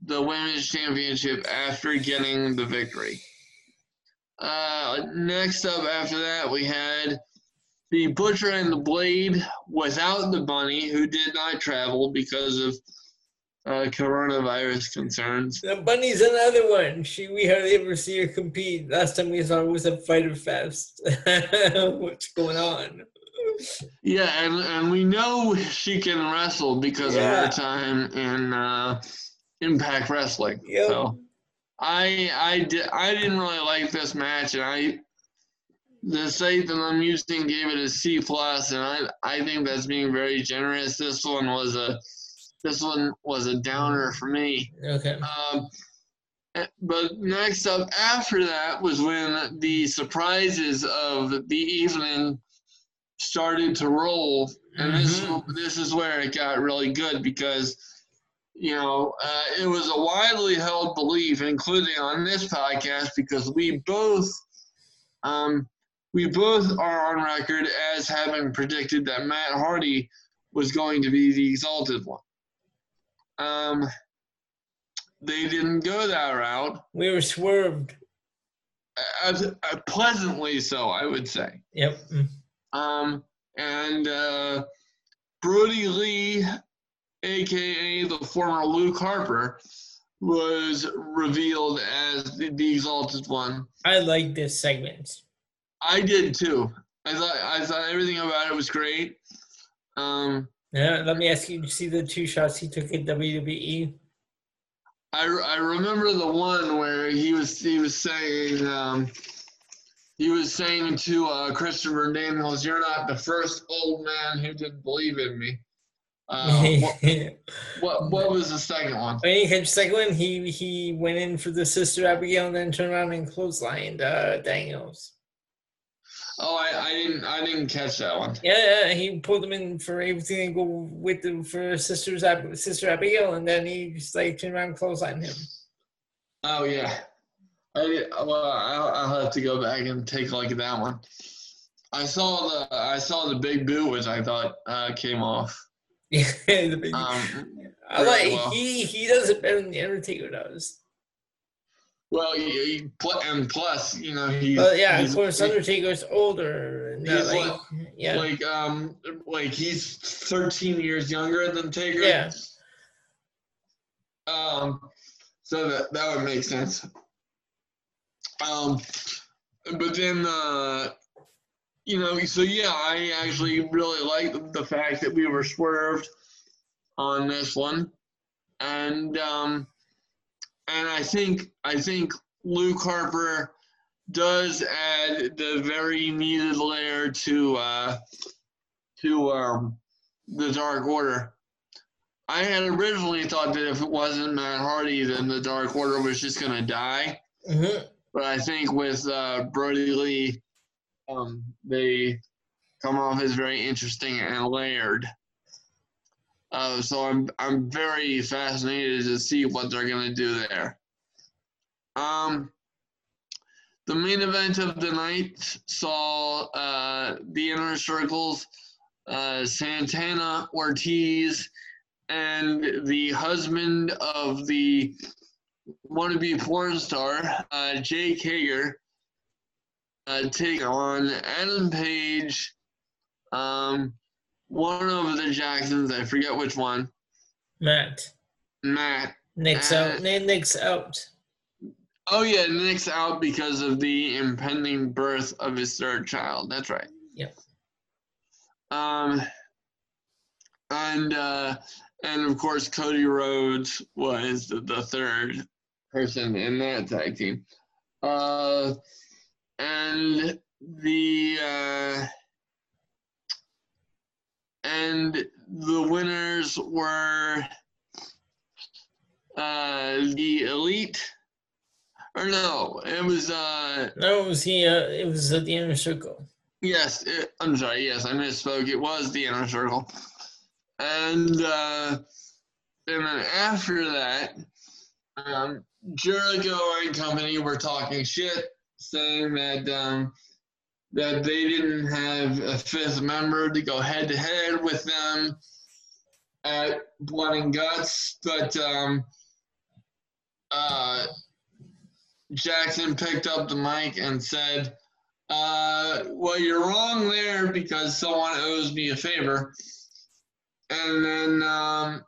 the women's championship after getting the victory. Uh, next up after that, we had the Butcher and the Blade without the Bunny, who did not travel because of uh, coronavirus concerns. The Bunny's another one. She we hardly ever see her compete. Last time we saw her was at Fyter Fest. *laughs* What's going on? Yeah, and and we know she can wrestle because yeah. of her time in uh, Impact Wrestling. Yep. So I I did I didn't really like this match, and I the site that I'm using gave it a C plus, and I I think that's being very generous. This one was a this one was a downer for me. Okay. Um, eh, but next up after that was when the surprises of the evening started to roll, and mm-hmm. this this is where it got really good because you know, uh, it was a widely held belief, including on this podcast, because we both, um, we both are on record as having predicted that Matt Hardy was going to be the exalted one. Um, they didn't go that route. We were swerved. As, uh, pleasantly so, I would say. Yep. Um, and uh, Brodie Lee aka the former Luke Harper, was revealed as the, the Exalted One. I like this segment. I did too. I thought I thought everything about it was great. Um, yeah, let me ask you: Did you see the two shots he took at WWE? I, I remember the one where he was he was saying um, he was saying to uh, Christopher Daniels, "You're not the first old man who didn't believe in me." Uh, *laughs* what, what, what was the second one? When he second one, he he went in for the sister Abigail and then turned around and clotheslined uh, Daniels. Oh, I, I didn't I didn't catch that one. Yeah, yeah, he pulled him in for everything and go with the for sisters sister Abigail, and then he just like turned around and clotheslined him. Oh yeah, I well I'll, I'll have to go back and take a look at that one. I saw the I saw the big boot, which I thought uh, came off. *laughs* Yeah, the big. Um, I like well. he he does it better than the Undertaker does. Well, he, he, and plus, you know, he's. But yeah, he's, of course, Undertaker's older. And he's like, like, yeah, like um, like he's thirteen years younger than Taker. Yeah. Um, so that that would make sense. Um, but then uh, you know, so yeah, I actually really like the fact that we were swerved on this one, and um, and I think I think Luke Harper does add the very needed layer to uh, to um, the Dark Order. I had originally thought that if it wasn't Matt Hardy, then the Dark Order was just gonna die. Mm-hmm. But I think with uh, Brodie Lee um, they come off as very interesting and layered. Uh, so I'm I'm very fascinated to see what they're gonna do there. Um, the main event of the night saw uh, the inner circles, uh, Santana Ortiz, and the husband of the wannabe porn star, uh, Jake Hager, uh, take on Adam Page, um, one of the Jacksons, I forget which one. Matt. Matt. Nick's uh, out. Nick's out. Oh yeah, Nick's out because of the impending birth of his third child. That's right. Yep. Um, and uh, and of course Cody Rhodes was the, the third person in that tag team. Uh, and the uh, and the winners were uh, the elite. Or no, it was uh no, it was the uh, it was uh, the inner circle. Yes, it, I'm sorry. Yes, I misspoke. It was the inner circle, and uh, and then after that, um, Jericho and company were talking shit, saying that um, that they didn't have a fifth member to go head to head with them at Blood and Guts, but um, uh, Jackson picked up the mic and said, uh, "Well, you're wrong there because someone owes me a favor." And then um,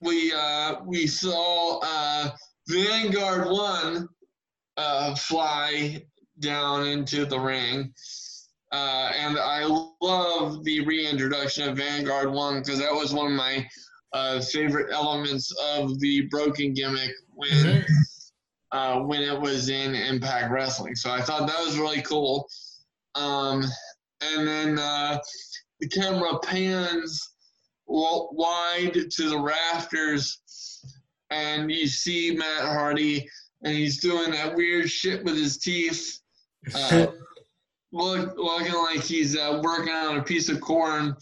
we uh, we saw uh, Vanguard One uh, fly down into the ring. Uh, and I love the reintroduction of Vanguard 1 because that was one of my uh, favorite elements of the broken gimmick when mm-hmm. uh, when it was in Impact Wrestling. So I thought that was really cool. Um, and then uh, the camera pans wide to the rafters, and you see Matt Hardy, and he's doing that weird shit with his teeth. Uh, look, looking like he's uh, working on a piece of corn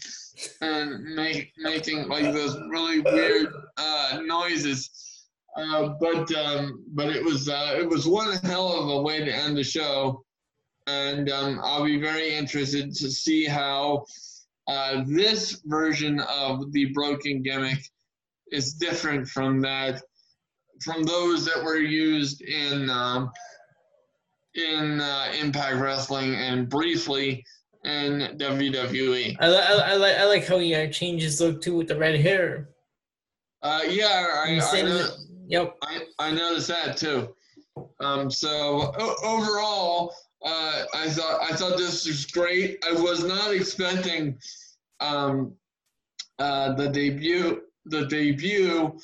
and make, making like those really weird uh, noises. Uh, but um, but it was uh, it was one hell of a way to end the show, and um, I'll be very interested to see how uh, this version of the broken gimmick is different from that from those that were used in um, in uh, Impact Wrestling and briefly in WWE. I, I, I like I like how he uh, changes look too with the red hair. Uh, yeah, I, I, know, yep. I, I noticed that too. Um, so o- overall, uh, I thought I thought this was great. I was not expecting um, uh, the debut the debut,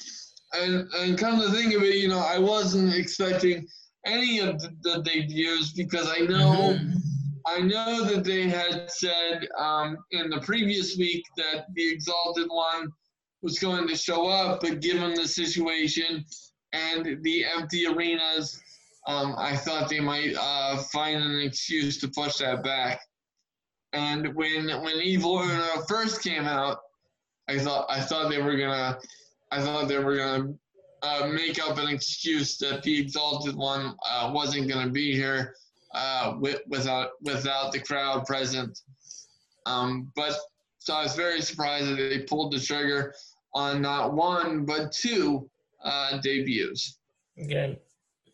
and and come to think of it, you know, I wasn't expecting any of the, the debuts because I know mm-hmm. I know that they had said um, in the previous week that the Exalted One was going to show up, but given the situation and the empty arenas, um, I thought they might uh, find an excuse to push that back. And when when Evil Uno first came out, I thought I thought they were gonna I thought they were gonna uh, make up an excuse that the Exalted One uh, wasn't going to be here uh, with, without without the crowd present. Um, but so I was very surprised that they pulled the trigger on not one but two uh, debuts. Okay.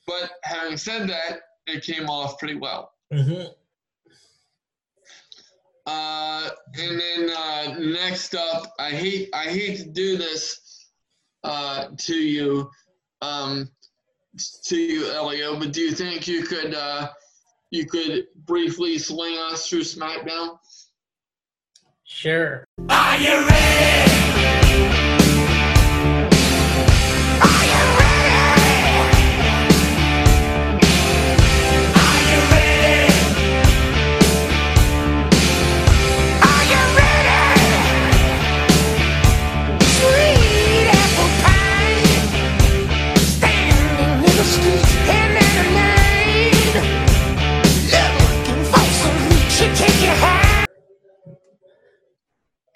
But having said that, it came off pretty well. Mm-hmm. Uh, and then uh, next up, I hate I hate to do this uh, to you, um, to you, Elio. But do you think you could uh, you could briefly swing us through SmackDown? Sure. Are you ready?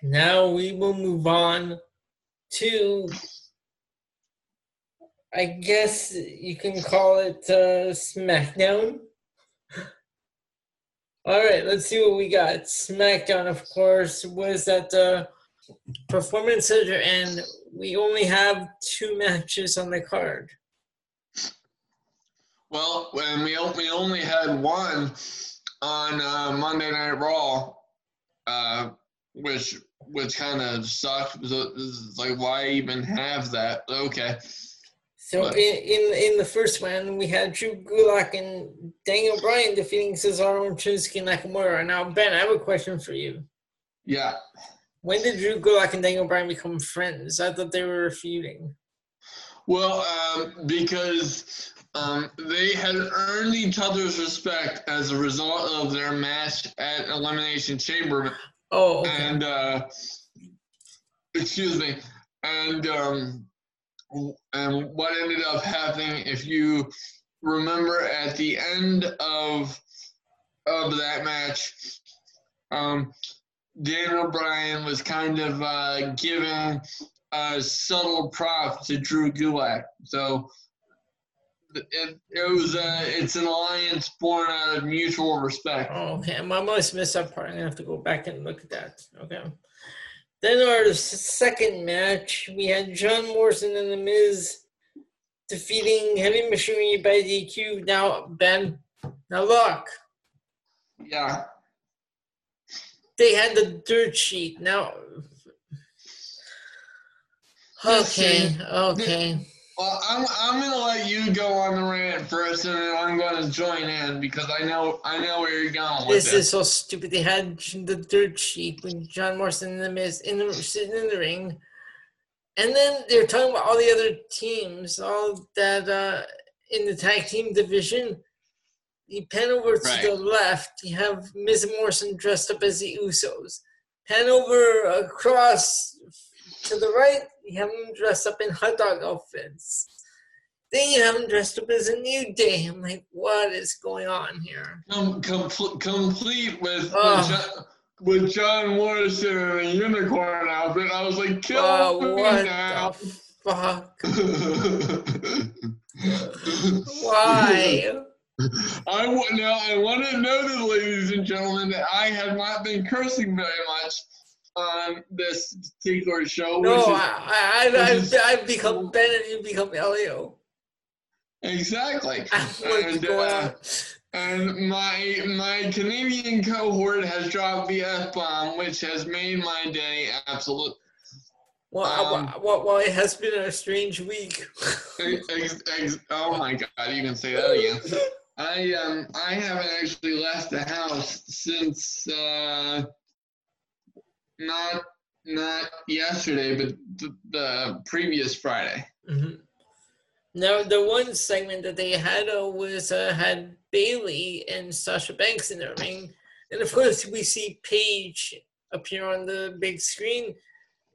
Now we will move on to, I guess you can call it uh, SmackDown. All right, let's see what we got. SmackDown, of course, was at the Performance Center, and we only have two matches on the card. Well, when we only had one on uh, Monday Night Raw, uh, which which kind of sucked. like, why even have that? Okay. So in, in in the first one, we had Drew Gulak and Daniel Bryan defeating Cesaro and Shinsuke Nakamura. Now, Ben, I have a question for you. Yeah. When did Drew Gulak and Daniel Bryan become friends? I thought they were feuding. Well, um, because um, they had earned each other's respect as a result of their match at Elimination Chamber. Oh, okay. and uh, excuse me, and um, and what ended up happening, if you remember, at the end of of that match, um, Daniel Bryan was kind of uh, giving a subtle prop to Drew Gulak. So it, it was a, it's an alliance born out of mutual respect. Oh, okay. I must miss that part. I'm gonna have to go back and look at that. Okay. Then our second match, we had John Morrison and The Miz defeating Heavy Machinery by DQ. Now, Ben, now look. Yeah. They had the dirt sheet. Now. Okay, okay. Well, I'm I'm gonna let you go on the rant first, and then I'm gonna join in because I know I know where you're going with this. This is so stupid. They had the dirt sheet when John Morrison in the Miz in the sitting in the ring, and then they're talking about all the other teams, all that uh, in the tag team division. You pan over to right. the left, you have Miz Morrison dressed up as the Usos. Pan over across to the right, you have them dressed up in hot dog outfits. Then you have them dressed up as a new day. I'm like, what is going on here? Com- com- complete with, oh. with, John, with John Morrison in a unicorn outfit. I was like, kill oh, me what now. The fuck? *laughs* Why? I now I want to note, ladies and gentlemen, that I have not been cursing very much on this particular show. No, is, I, I, I've, I've become Ben and you become Elio. Exactly. *laughs* and, uh, and my my Canadian cohort has dropped the F bomb, which has made my day absolute. Well, um, well, well, it has been a strange week. ex, ex, oh my God, you can say that again. *laughs* I um I haven't actually left the house since uh, not not yesterday, but the, the previous Friday. Mm-hmm. Now, the one segment that they had uh, was uh, had Bayley and Sasha Banks in the ring, and of course we see Paige appear on the big screen,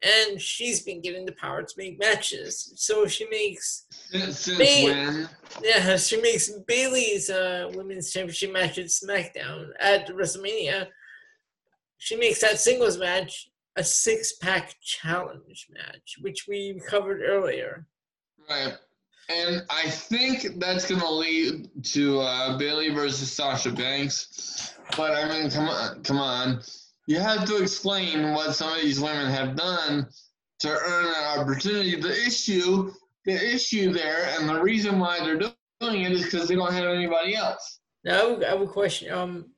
and she's been given the power to make matches. So she makes since, since ba- when? Yeah, she makes Bayley's uh, women's championship match at SmackDown at WrestleMania she makes that singles match a six pack challenge match, which we covered earlier. Right. And I think that's going to lead to uh, Bayley versus Sasha Banks. But I mean, come on, come on. You have to explain what some of these women have done to earn an opportunity. The issue, the issue there, and the reason why they're doing it is because they don't have anybody else. Now, I have a question. Um,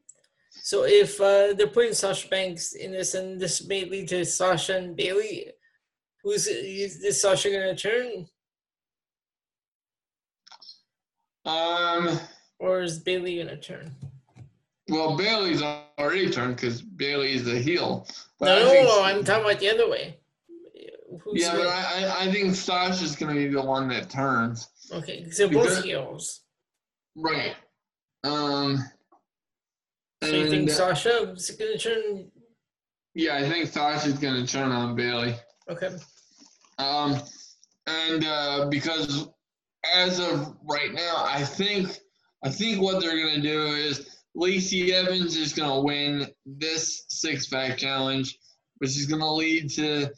so if uh, they're putting Sasha Banks in this, and this may lead to Sasha and Bayley, who's is, is Sasha going to turn? Um, or is Bayley going to turn? Well, Bayley's already turned because Bayley is the heel. But no, no, no, I'm talking about the other way. Who's yeah, but I, I think Sasha's going to be the one that turns. Okay, so both heels. Right. Um. So you think Sasha is going to turn? Yeah, I think Sasha's going to turn on Bayley. Okay. Um, and uh, because as of right now, I think I think what they're going to do is Lacey Evans is going to win this six pack challenge, which is going to lead to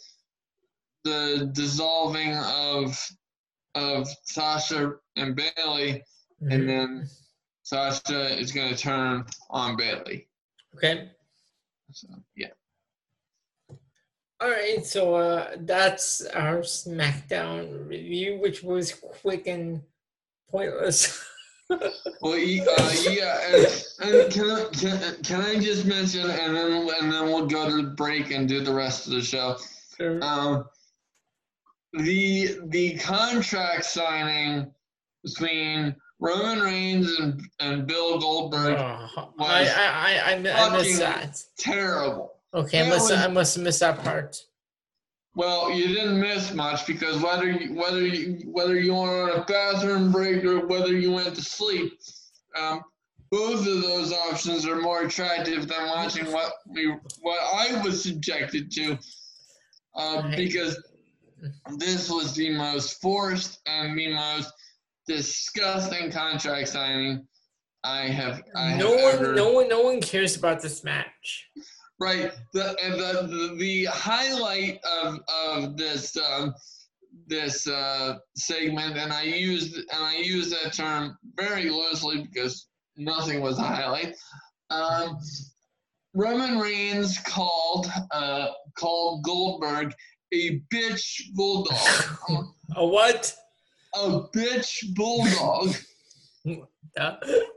the dissolving of of Sasha and Bayley, mm-hmm. and then Sasha is going to turn on Bayley. Okay. So, yeah. All right, so uh, that's our SmackDown review, which was quick and pointless. *laughs* well, uh, yeah, and, and can, I, can, can I just mention, and then and then we'll go to the break and do the rest of the show. Sure. Um, the the contract signing between Roman Reigns and, and Bill Goldberg oh, I, I, I, I missed that. Terrible. Okay, I must, was, I must have missed that part. Well, you didn't miss much because whether you, whether you, whether you were on a bathroom break or whether you went to sleep, um, both of those options are more attractive than watching what we what I was subjected to, uh, because this was the most forced and the most disgusting contract signing I have. I no have one, ever... no one, no one cares about this match. Right. The the the, the highlight of of this um, this uh, segment, and I used and I use that term very loosely because nothing was a highlight. Um, Roman Reigns called uh, called Goldberg a bitch bulldog. *laughs* a what? A bitch bulldog.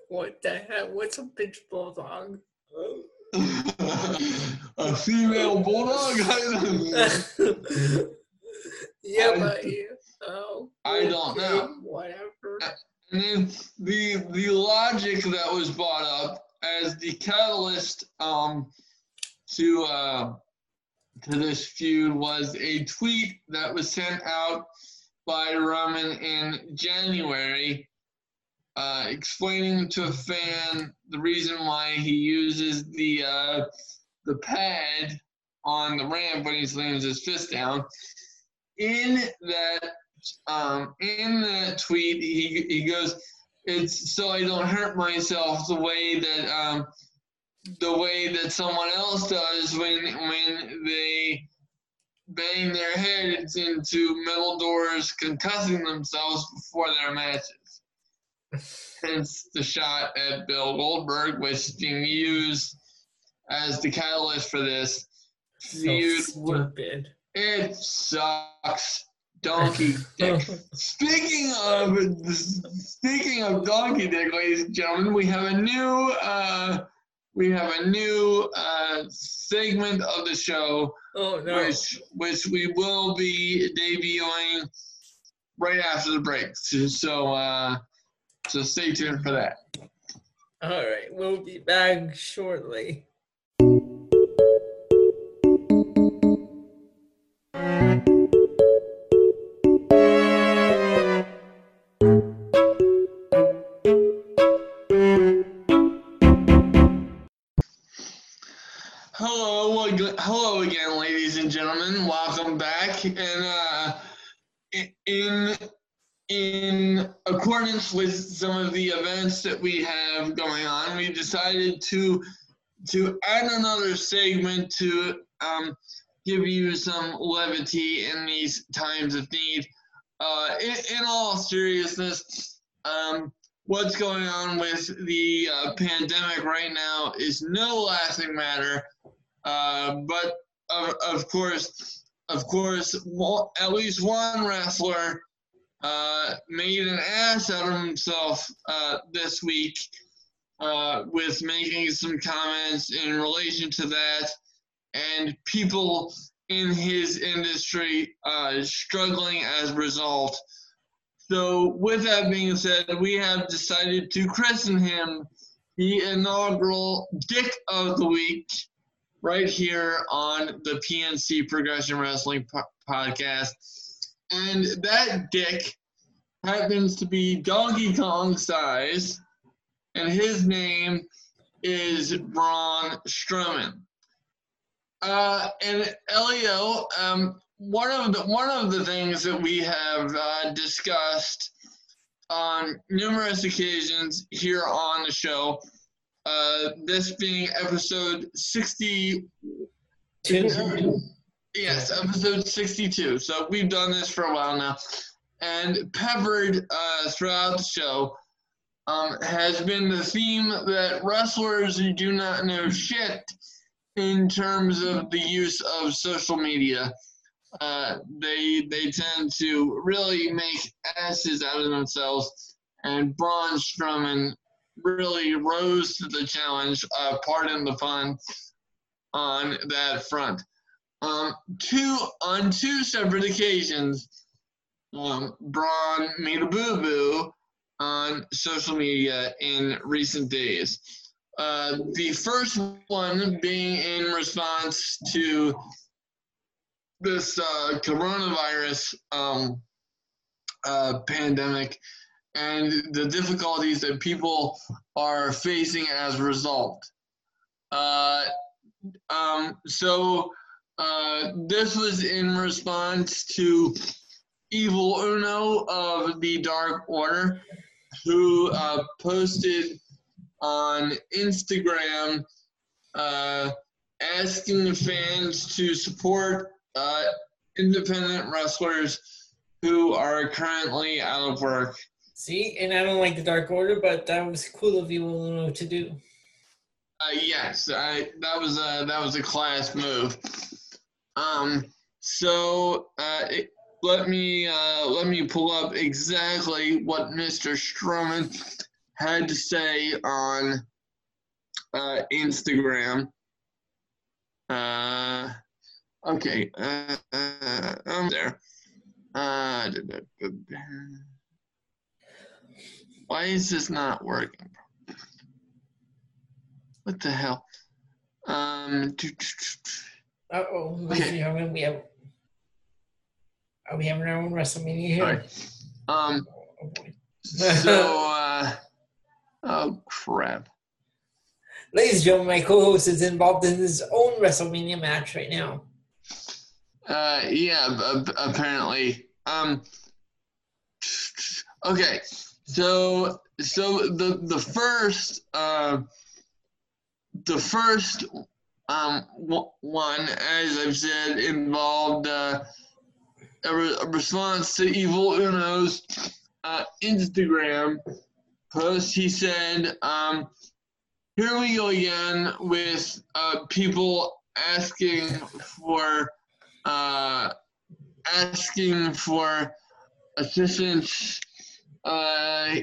what the hell? What's a bitch bulldog? *laughs* a female bulldog? *laughs* yeah, I, but oh, I don't know. Whatever. And then the the logic that was brought up as the catalyst um, to uh, to this feud was a tweet that was sent out by Roman in January uh, explaining to a fan the reason why he uses the uh, the pad on the ramp when he's laying his fist down. In that um, in that tweet, he he goes, "It's so I don't hurt myself the way that um, the way that someone else does when when they." Bang their heads into metal doors, concussing themselves before their matches hence the shot at Bill Goldberg, which is being used as the catalyst for this so. Stupid. It sucks. Donkey dick. *laughs* speaking of speaking of donkey dick, ladies and gentlemen, we have a new uh, we have a new uh, segment of the show, oh, no. which which we will be debuting right after the break. So, uh, so stay tuned for that. All right, we'll be back shortly. With some of the events that we have going on, we decided to to add another segment to um, give you some levity in these times of need. Uh, in, in, all seriousness, um, what's going on with the uh, pandemic right now is no laughing matter. Uh, but of, of course, of course, at least one wrestler uh, made an ass out of himself uh, this week uh, with making some comments in relation to that, and people in his industry uh, struggling as a result. So, with that being said, we have decided to christen him the inaugural Dick of the Week right here on the PNC Progression Wrestling po- Podcast and that dick happens to be Donkey Kong size, and his name is Braun Strowman. Uh, and Elio, um, one of the one of the things that we have uh, discussed on numerous occasions here on the show, uh, this being episode sixty. Yes, episode 62. So we've done this for a while now. And peppered uh, throughout the show um, has been the theme that wrestlers do not know shit in terms of the use of social media. Uh, they they tend to really make asses out of themselves, and Braun Strowman really rose to the challenge. Uh, pardon the fun on that front. Um, two on two separate occasions, um, Braun made a boo boo on social media in recent days. Uh, the first one being in response to this uh, coronavirus um, uh, pandemic and the difficulties that people are facing as a result. Uh, um, so uh, this was in response to Evil Uno of the Dark Order, who uh, posted on Instagram uh, asking fans to support uh, independent wrestlers who are currently out of work. See, and I don't like the Dark Order, but that was cool of you Uno to do. Uh, yes, I, that was a that was a class move. Um, so uh, it, let me uh, let me pull up exactly what Mr. Strowman had to say on uh, Instagram. Uh, okay, uh, uh, I'm there. Uh, why is this not working? What the hell? Um. Uh oh. Okay. We have are we having our own WrestleMania here? Right. Um. Oh, so, *laughs* uh, oh crap. Ladies and gentlemen, my co-host is involved in his own WrestleMania match right now. Uh, yeah, apparently. Um. Okay, so so the the first uh the first um one as I've said involved uh a, re- a response to Evil Uno's uh, Instagram post. He said, um, "Here we go again with uh, people asking for uh, asking for assistance." Uh,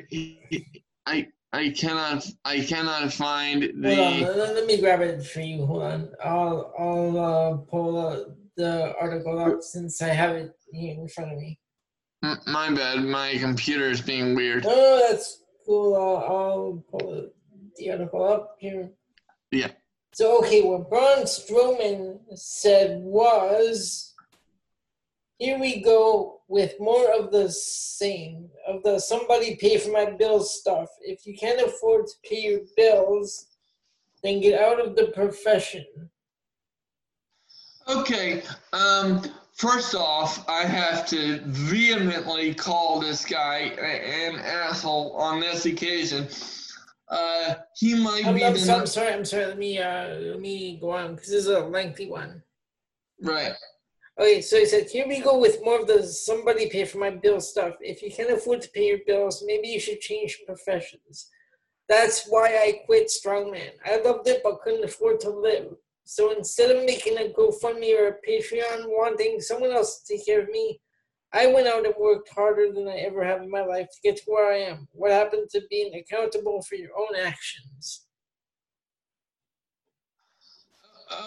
I I cannot I cannot find the. Hold on, let, let me grab it for you. Hold on, I'll I'll uh, pull the article up since I have it in front of me. My bad. My computer is being weird. Oh, that's cool. I'll, I'll pull the article up here. Yeah. So, okay, what Braun Strowman said was here we go with more of the same, of the somebody pay for my bills stuff. If you can't afford to pay your bills, then get out of the profession. Okay. Um, First off, I have to vehemently call this guy an asshole on this occasion. Uh, he might I'm, be. I'm, so, I'm sorry. I'm sorry. Let me uh, let me go on because this is a lengthy one. Right. Okay, so he said, "Here we go with more of the somebody pay for my bill stuff. If you can't afford to pay your bills, maybe you should change professions. That's why I quit strongman. I loved it, but couldn't afford to live. So instead of making a GoFundMe or a Patreon wanting someone else to take care of me, I went out and worked harder than I ever have in my life to get to where I am. What happened to being accountable for your own actions?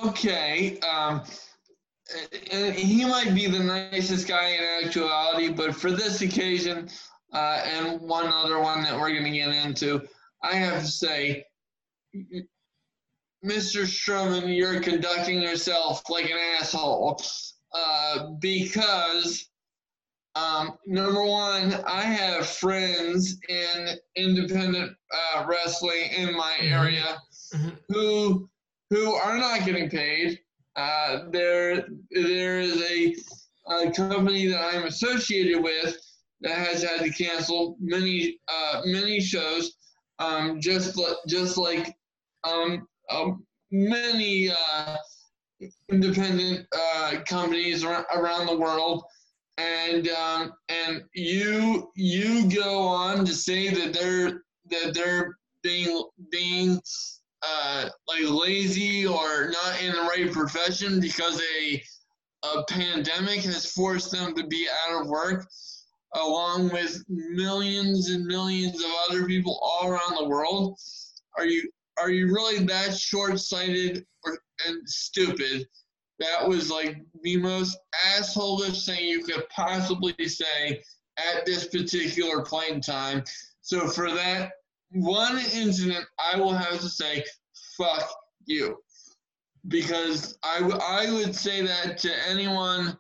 Okay. Um, he might be the nicest guy in actuality, but for this occasion uh, and one other one that we're going to get into, I have to say, Mr. Strowman, you're conducting yourself like an asshole uh, because, um, number one, I have friends in independent uh, wrestling in my mm-hmm. area mm-hmm. who who are not getting paid. Uh, there there is a, a, company that I'm associated with that has had to cancel many uh, many shows, um, just just like um, um, many uh, independent uh, companies around the world, and um, and you you go on to say that they're that they're being being uh, like lazy or not in the right profession because a a pandemic has forced them to be out of work, along with millions and millions of other people all around the world. Are you are you really that short-sighted or, and stupid? That was like the most assholeish thing you could possibly say at this particular point in time. So for that one incident, I will have to say, fuck you. Because I, w- I would say that to anyone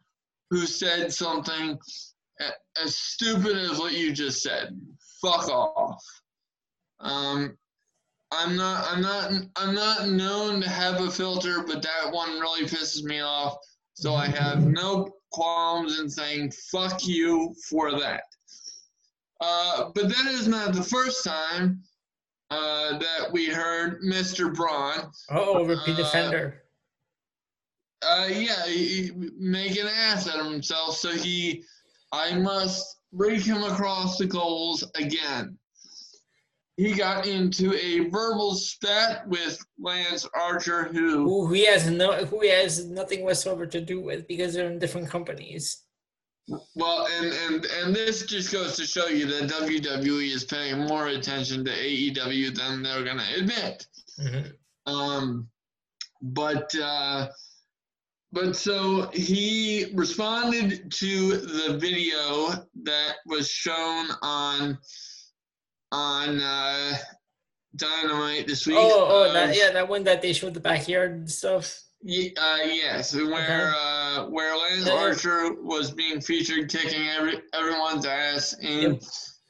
who said something as stupid as what you just said. Fuck off. Um, I'm not I'm not I'm not known to have a filter, but that one really pisses me off. So I have no qualms in saying fuck you for that. Uh, but that is not the first time uh, that we heard Mr. Braun. Oh, repeat uh, defender. Uh, yeah, he, he make an ass out of himself. So he, I must break him across the goals again. He got into a verbal spat with Lance Archer, who who he has no, who he has nothing whatsoever to do with because they're in different companies. Well, and, and and this just goes to show you that WWE is paying more attention to AEW than they're going to admit. Mm-hmm. Um, but uh, but so he responded to the video that was shown on on uh, Dynamite this week. Oh, oh, that, yeah, that one that they showed the backyard stuff. Yeah, uh, yes, where uh, where Lance Archer was being featured kicking every everyone's ass in yep.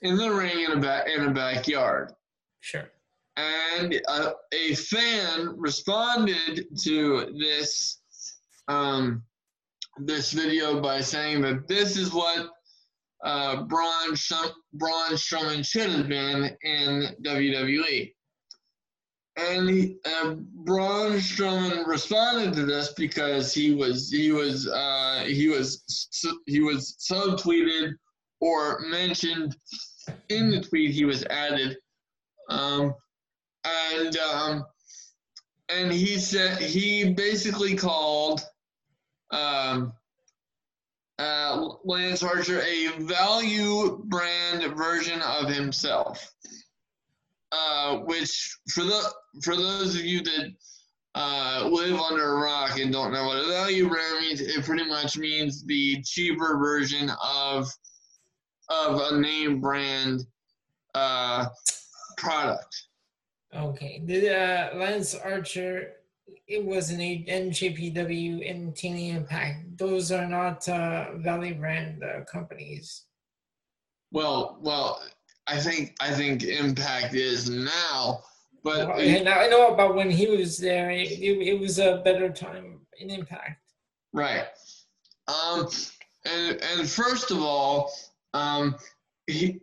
in the ring in a back in a backyard. Sure. And uh, a fan responded to this um, this video by saying that this is what uh, Braun, Braun Strowman should have been in WWE. And he, uh, Braun Strowman responded to this because he was he was uh, he was he was subtweeted or mentioned in the tweet he was added, um, and um, and he said he basically called um, uh, Lance Archer a value brand version of himself. Uh, which for the for those of you that uh, live under a rock and don't know what a value brand means, it pretty much means the cheaper version of of a name brand uh, product. Okay, did uh, Lance Archer? It was an NJPW and TNA Impact. Those are not uh, value brand uh, companies. Well, well, I think I think Impact is now, but well, it, I know about when he was there. It, it, it, was a better time in Impact. Right. Um, and and first of all, um, he.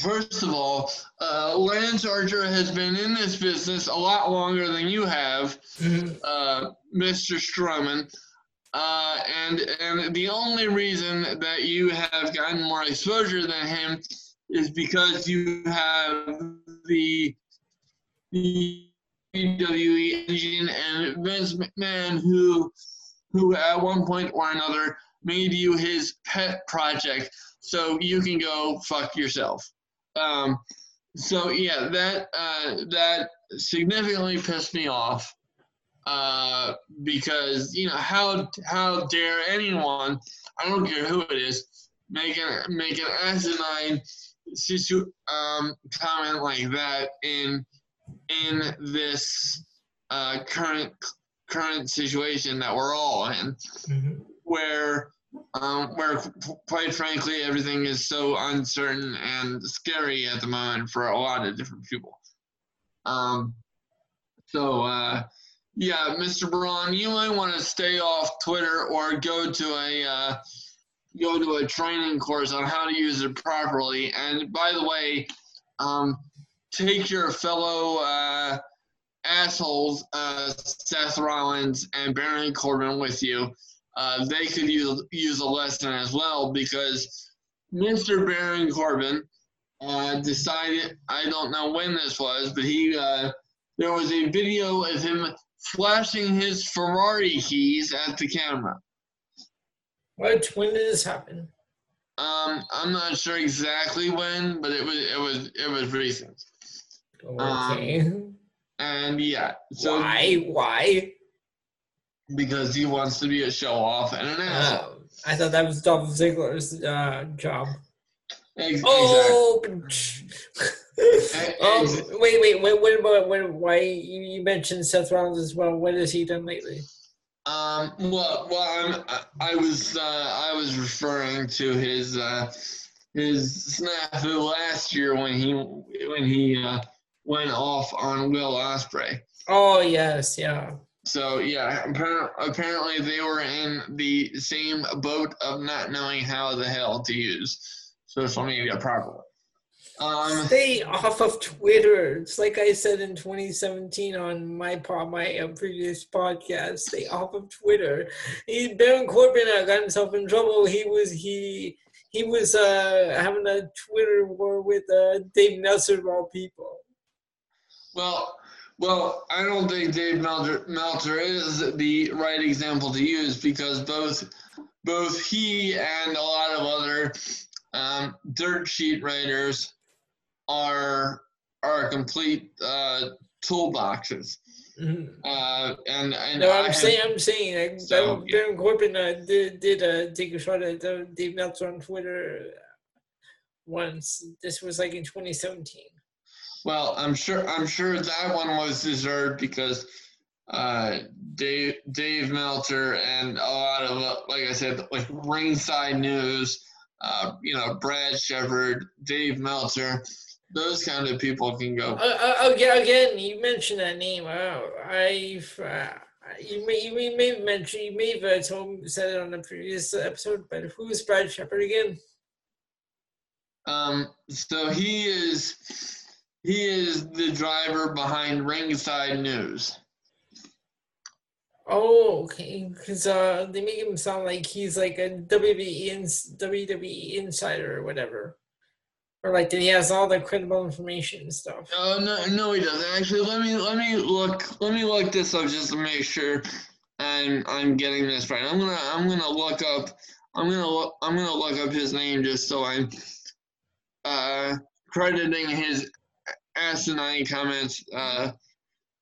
First of all, uh, Lance Archer has been in this business a lot longer than you have, mm-hmm. uh, Mr. Strowman. Uh, and and the only reason that you have gotten more exposure than him is because you have the the WWE engine and Vince McMahon, who who at one point or another made you his pet project, so you can go fuck yourself. Um, so yeah, that uh, that significantly pissed me off uh, because you know how how dare anyone, I don't care who it is, make an make an asinine um, comment like that in in this uh, current current situation that we're all in, mm-hmm. where um, where quite frankly everything is so uncertain and scary at the moment for a lot of different people. Um, so uh, yeah, Mr. Braun, you might want to stay off Twitter or go to a uh, go to a training course on how to use it properly. And by the way, um, take your fellow uh, assholes, uh, Seth Rollins and Baron Corbin, with you. Uh, they could use use a lesson as well because Mr. Baron Corbin uh, decided, I don't know when this was, but he, uh, there was a video of him flashing his Ferrari keys at the camera. What? When did this happen? Um, I'm not sure exactly when, but it was it was it was recent. Okay. Um, and yeah. So why? Why? Because he wants to be a show off and an asshole. Oh, I thought that was Dolph Ziggler's uh, job. Exactly. Oh, *laughs* oh, wait, wait, wait, what about what, why you mentioned Seth Rollins as well? What has he done lately? Um, well, well, I'm, I was uh, I was referring to his uh, his snafu last year when he when he uh, went off on Will Ospreay. Oh yes, yeah. So yeah, apparently they were in the same boat of not knowing how the hell to use social media properly. Um, Stay off of Twitter. It's like I said in 2017 on my pod, my uh, previous podcast. Stay off of Twitter. He, Baron Corbin got himself in trouble. He was he he was uh, having a Twitter war with uh, Dave Meltzer of all people. Well, well, I don't think Dave Meltzer, Meltzer is the right example to use because both both he and a lot of other um, dirt sheet writers are are complete uh, toolboxes. Mm-hmm. Uh, and, and no, I'm have, saying, I'm saying, like, so, Baron Corbin uh, did, did uh, take a shot at uh, Dave Meltzer on Twitter once. This was like in 2017. Well, I'm sure, I'm sure that one was deserved because uh, Dave, Dave Meltzer and a lot of, uh, like I said, like Ringside News, uh, you know, Brad Shepard, Dave Meltzer those kind of people can go. Uh, uh, again, you mentioned that name. Uh, I've uh, you may you may, may mention you may have told said it on a previous episode, but who's Brad Shepard again? Um, so he is he is the driver behind Ringside News. Oh, okay. Because uh, they make him sound like he's like a WWE, ins- WWE insider or whatever. Or like that he has all the credible information and stuff. Oh no, no, he doesn't. Actually, let me let me look let me look this up just to make sure I'm I'm getting this right. I'm gonna I'm gonna look up I'm gonna look I'm gonna look up his name just so I'm uh, crediting his asinine comments uh,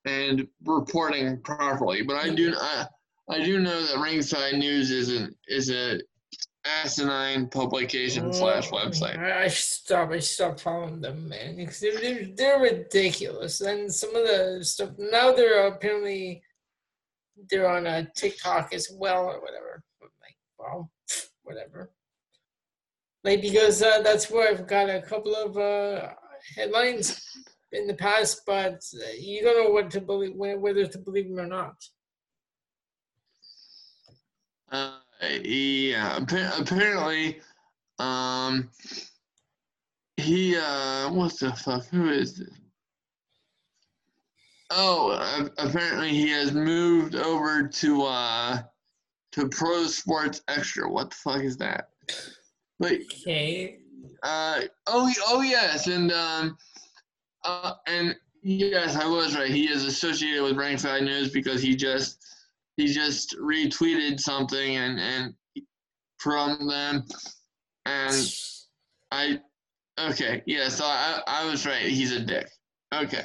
and reporting properly. But I do I, I do know that Ringside News is an is a asinine publication slash website. I, I stop. I stop following them, man, because they're, they're, they're ridiculous. And some of the stuff now they're apparently they're on a TikTok as well or whatever. I'm like, well, whatever. Like because uh, that's where I've got a couple of uh, headlines in the past, but you don't know what to believe, whether to believe him or not. Uh, yeah, apparently, um, he, uh, what the fuck? Who is this? Oh, apparently he has moved over to, uh, to Pro Sports Extra. What the fuck is that? Like, okay. Uh, oh, oh yes, and, um, uh, and yes, I was right. He is associated with Ringside News because he just he just retweeted something and and from them, and I okay yeah. So I I was right. He's a dick. Okay.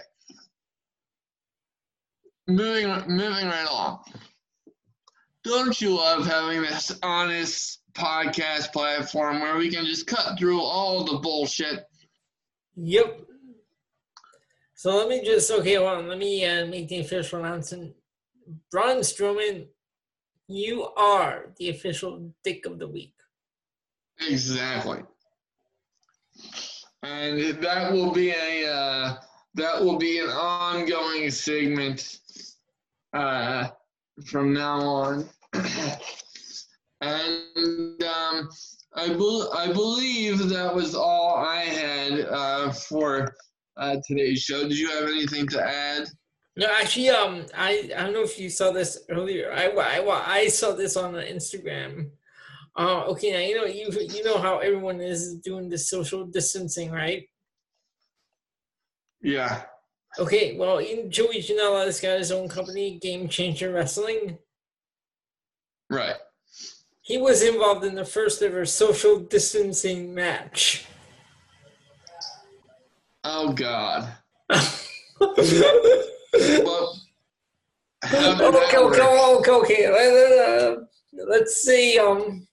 Moving moving right along. Don't you love having this honest podcast platform where we can just cut through all the bullshit? Yep. So let me just okay, well, let me uh, make the official announcement Braun Strowman, you are the official dick of the week. Exactly. And that will be a uh, that will be an ongoing segment uh, from now on. *clears throat* and um, I, be- I believe that was all I had uh, for uh, today's show. Did you have anything to add? No, actually, um, I I don't know if you saw this earlier. I I, I saw this on Instagram. Uh, okay, now you know you you know how everyone is doing the social distancing, right? Yeah. Okay, well, in Joey Janela has got his own company, Game Changer Wrestling. Right. He was involved in the first ever social distancing match. Oh God. *laughs* well, okay, okay, okay, okay. let's see. Um,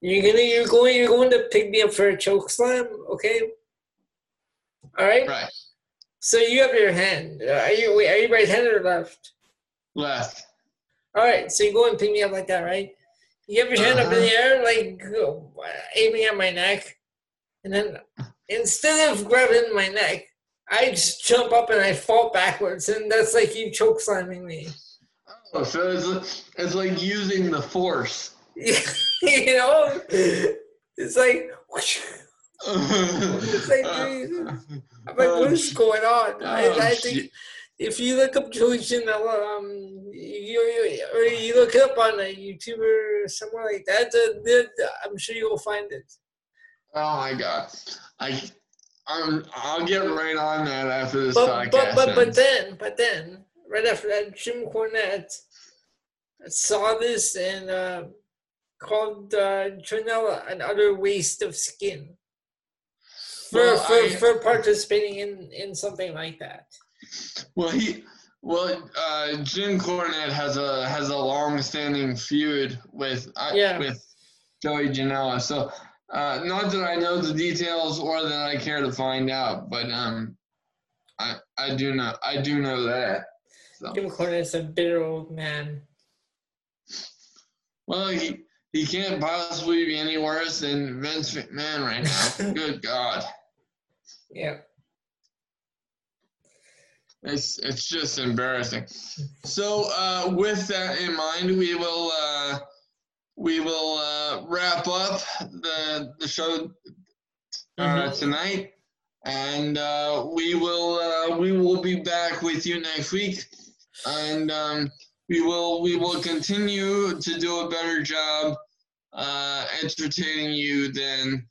you're gonna, you're going, you're going to pick me up for a choke slam, okay? All right. Right. So you have your hand. Are you wait? Are you right-handed or left? Left. All right. So you go and pick me up like that, right? You have your hand uh-huh. up in the uh-huh. air, like aiming at my neck, and then instead of grabbing my neck, I just jump up and I fall backwards, and that's like you choke slamming me. Oh, so it's, it's like using the force. *laughs* you know, it's like. Whoosh, it's like, I'm like, what is going on? I, I think if you look up Joey Janela, um, you, you, or you look up on a YouTuber or somewhere like that, uh, I'm sure you'll find it. Oh my god, I, I'm, I'll get right on that after this but, podcast. But but but then but then right after that, Jim Cornette saw this and uh, called uh, Janela an utter waste of skin for well, for, I, for participating in in something like that. Well, he well uh, Jim Cornette has a has a long-standing feud with uh, yeah. with Joey Janela. So uh, not that I know the details or that I care to find out, but um, I I do know I do know that. So. Jim Cornette's a bitter old man. Well, he he can't possibly be any worse than Vince McMahon right now. *laughs* Good God. Yeah. It's it's just embarrassing. So uh, with that in mind, we will uh, we will uh, wrap up the the show uh, mm-hmm. tonight, and uh, we will uh, we will be back with you next week, and um, we will we will continue to do a better job entertaining you than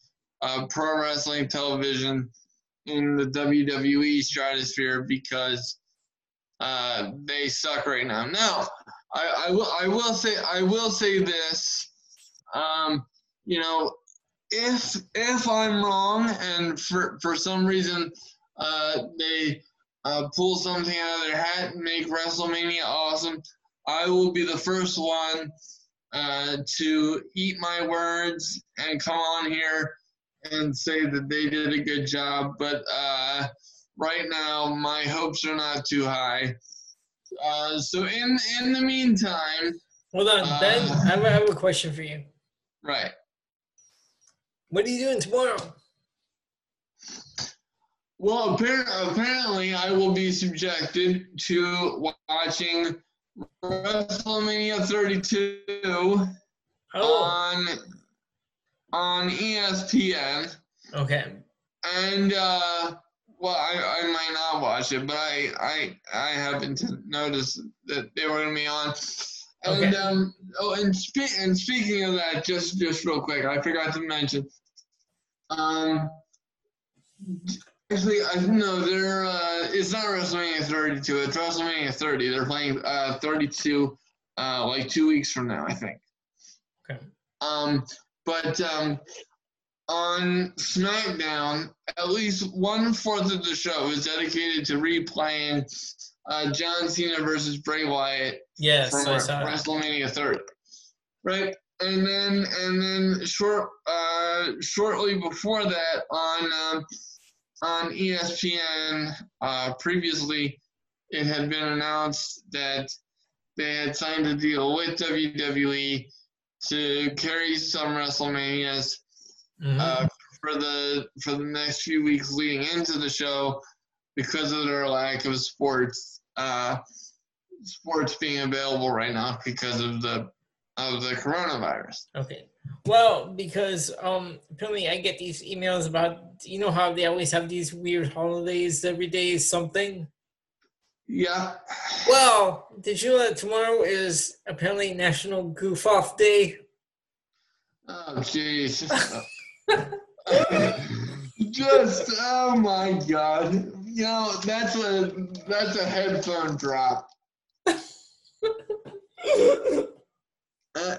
pro wrestling television in the WWE stratosphere because uh, they suck right now. Now, I, will I will say I will say this. Um, you know, if if I'm wrong and for for some reason uh, they uh, pull something out of their hat and make WrestleMania awesome, I will be the first one uh, to eat my words and come on here and say that they did a good job, but uh, right now my hopes are not too high. Uh, so in in the meantime, hold on, uh, Ben. I have, I have a question for you. Right. What are you doing tomorrow? Well, apparently, I will be subjected to watching WrestleMania 32 oh. on on ESPN. Okay. And uh, well, I, I might not watch it, but I I I happened to notice that they were going to be on. And okay. um oh and spe- and speaking of that, just just real quick, I forgot to mention. Um, actually, I know they're uh, it's not WrestleMania 32. It's WrestleMania 30. They're playing uh 32, uh like two weeks from now, I think. Okay. Um, but um, on SmackDown, at least one fourth of the show is dedicated to replaying uh, John Cena versus Bray Wyatt yes, from WrestleMania 30, right? And then and then short uh, shortly before that on um, on ESPN, uh, previously it had been announced that they had signed a deal with WWE to carry some WrestleManias mm-hmm. uh, for the for the next few weeks leading into the show because of their lack of sports uh, sports being available right now because of the of the coronavirus. Okay. Well, because um apparently I get these emails about you know how they always have these weird holidays every day is something. Yeah. Well, did you know that tomorrow is apparently National Goof Off Day? Oh, jeez. *laughs* Just, oh my God. you know that's a that's a headphone drop. uh, uh,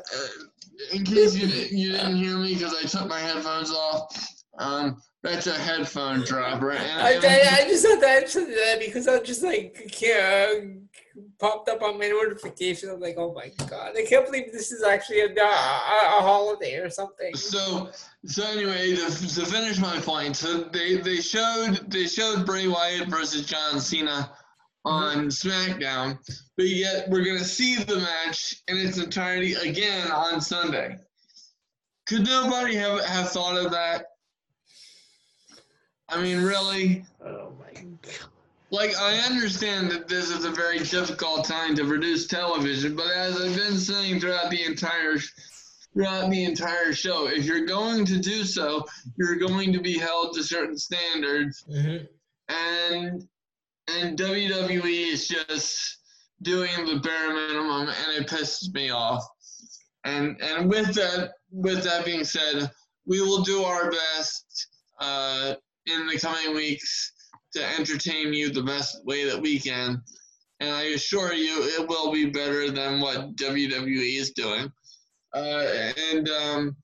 in case you you didn't hear me because I took my headphones off, um, that's a headphone drop, right? And, I, I, I, just thought that, that because I just like yeah, popped up on my notification. I'm like, oh my god, I can't believe this is actually a, a, a holiday or something. So so anyway, to, to finish my point, so they, they showed they showed Bray Wyatt versus John Cena on mm-hmm. SmackDown, but yet we're gonna see the match in its entirety again on Sunday. Could nobody have have thought of that? I mean, really? Oh my god. Like, I understand that this is a very difficult time to produce television, but as I've been saying throughout the entire throughout the entire show, if you're going to do so, you're going to be held to certain standards, mm-hmm. and and WWE is just doing the bare minimum, and it pisses me off. And and with that with that being said, we will do our best uh, in the coming weeks to entertain you the best way that we can. And I assure you, it will be better than what WWE is doing. Uh, and um,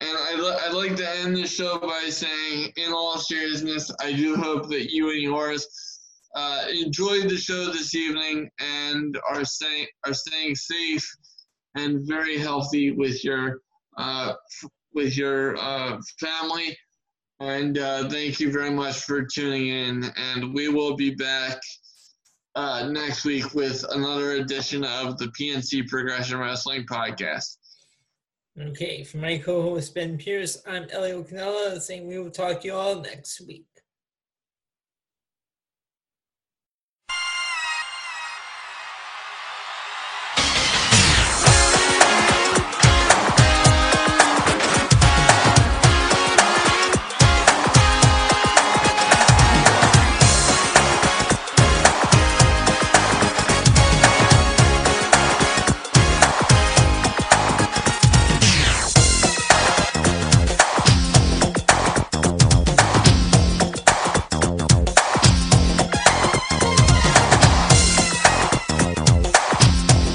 and I I'd like to end the show by saying, in all seriousness, I do hope that you and yours uh, enjoyed the show this evening and are staying are staying safe and very healthy with your uh, with your uh, family and uh, thank you very much for tuning in. And we will be back uh, next week with another edition of the PNC Progression Wrestling Podcast. Okay, for my co host Ben Pierce, I'm Elio Canella saying we will talk to you all next week.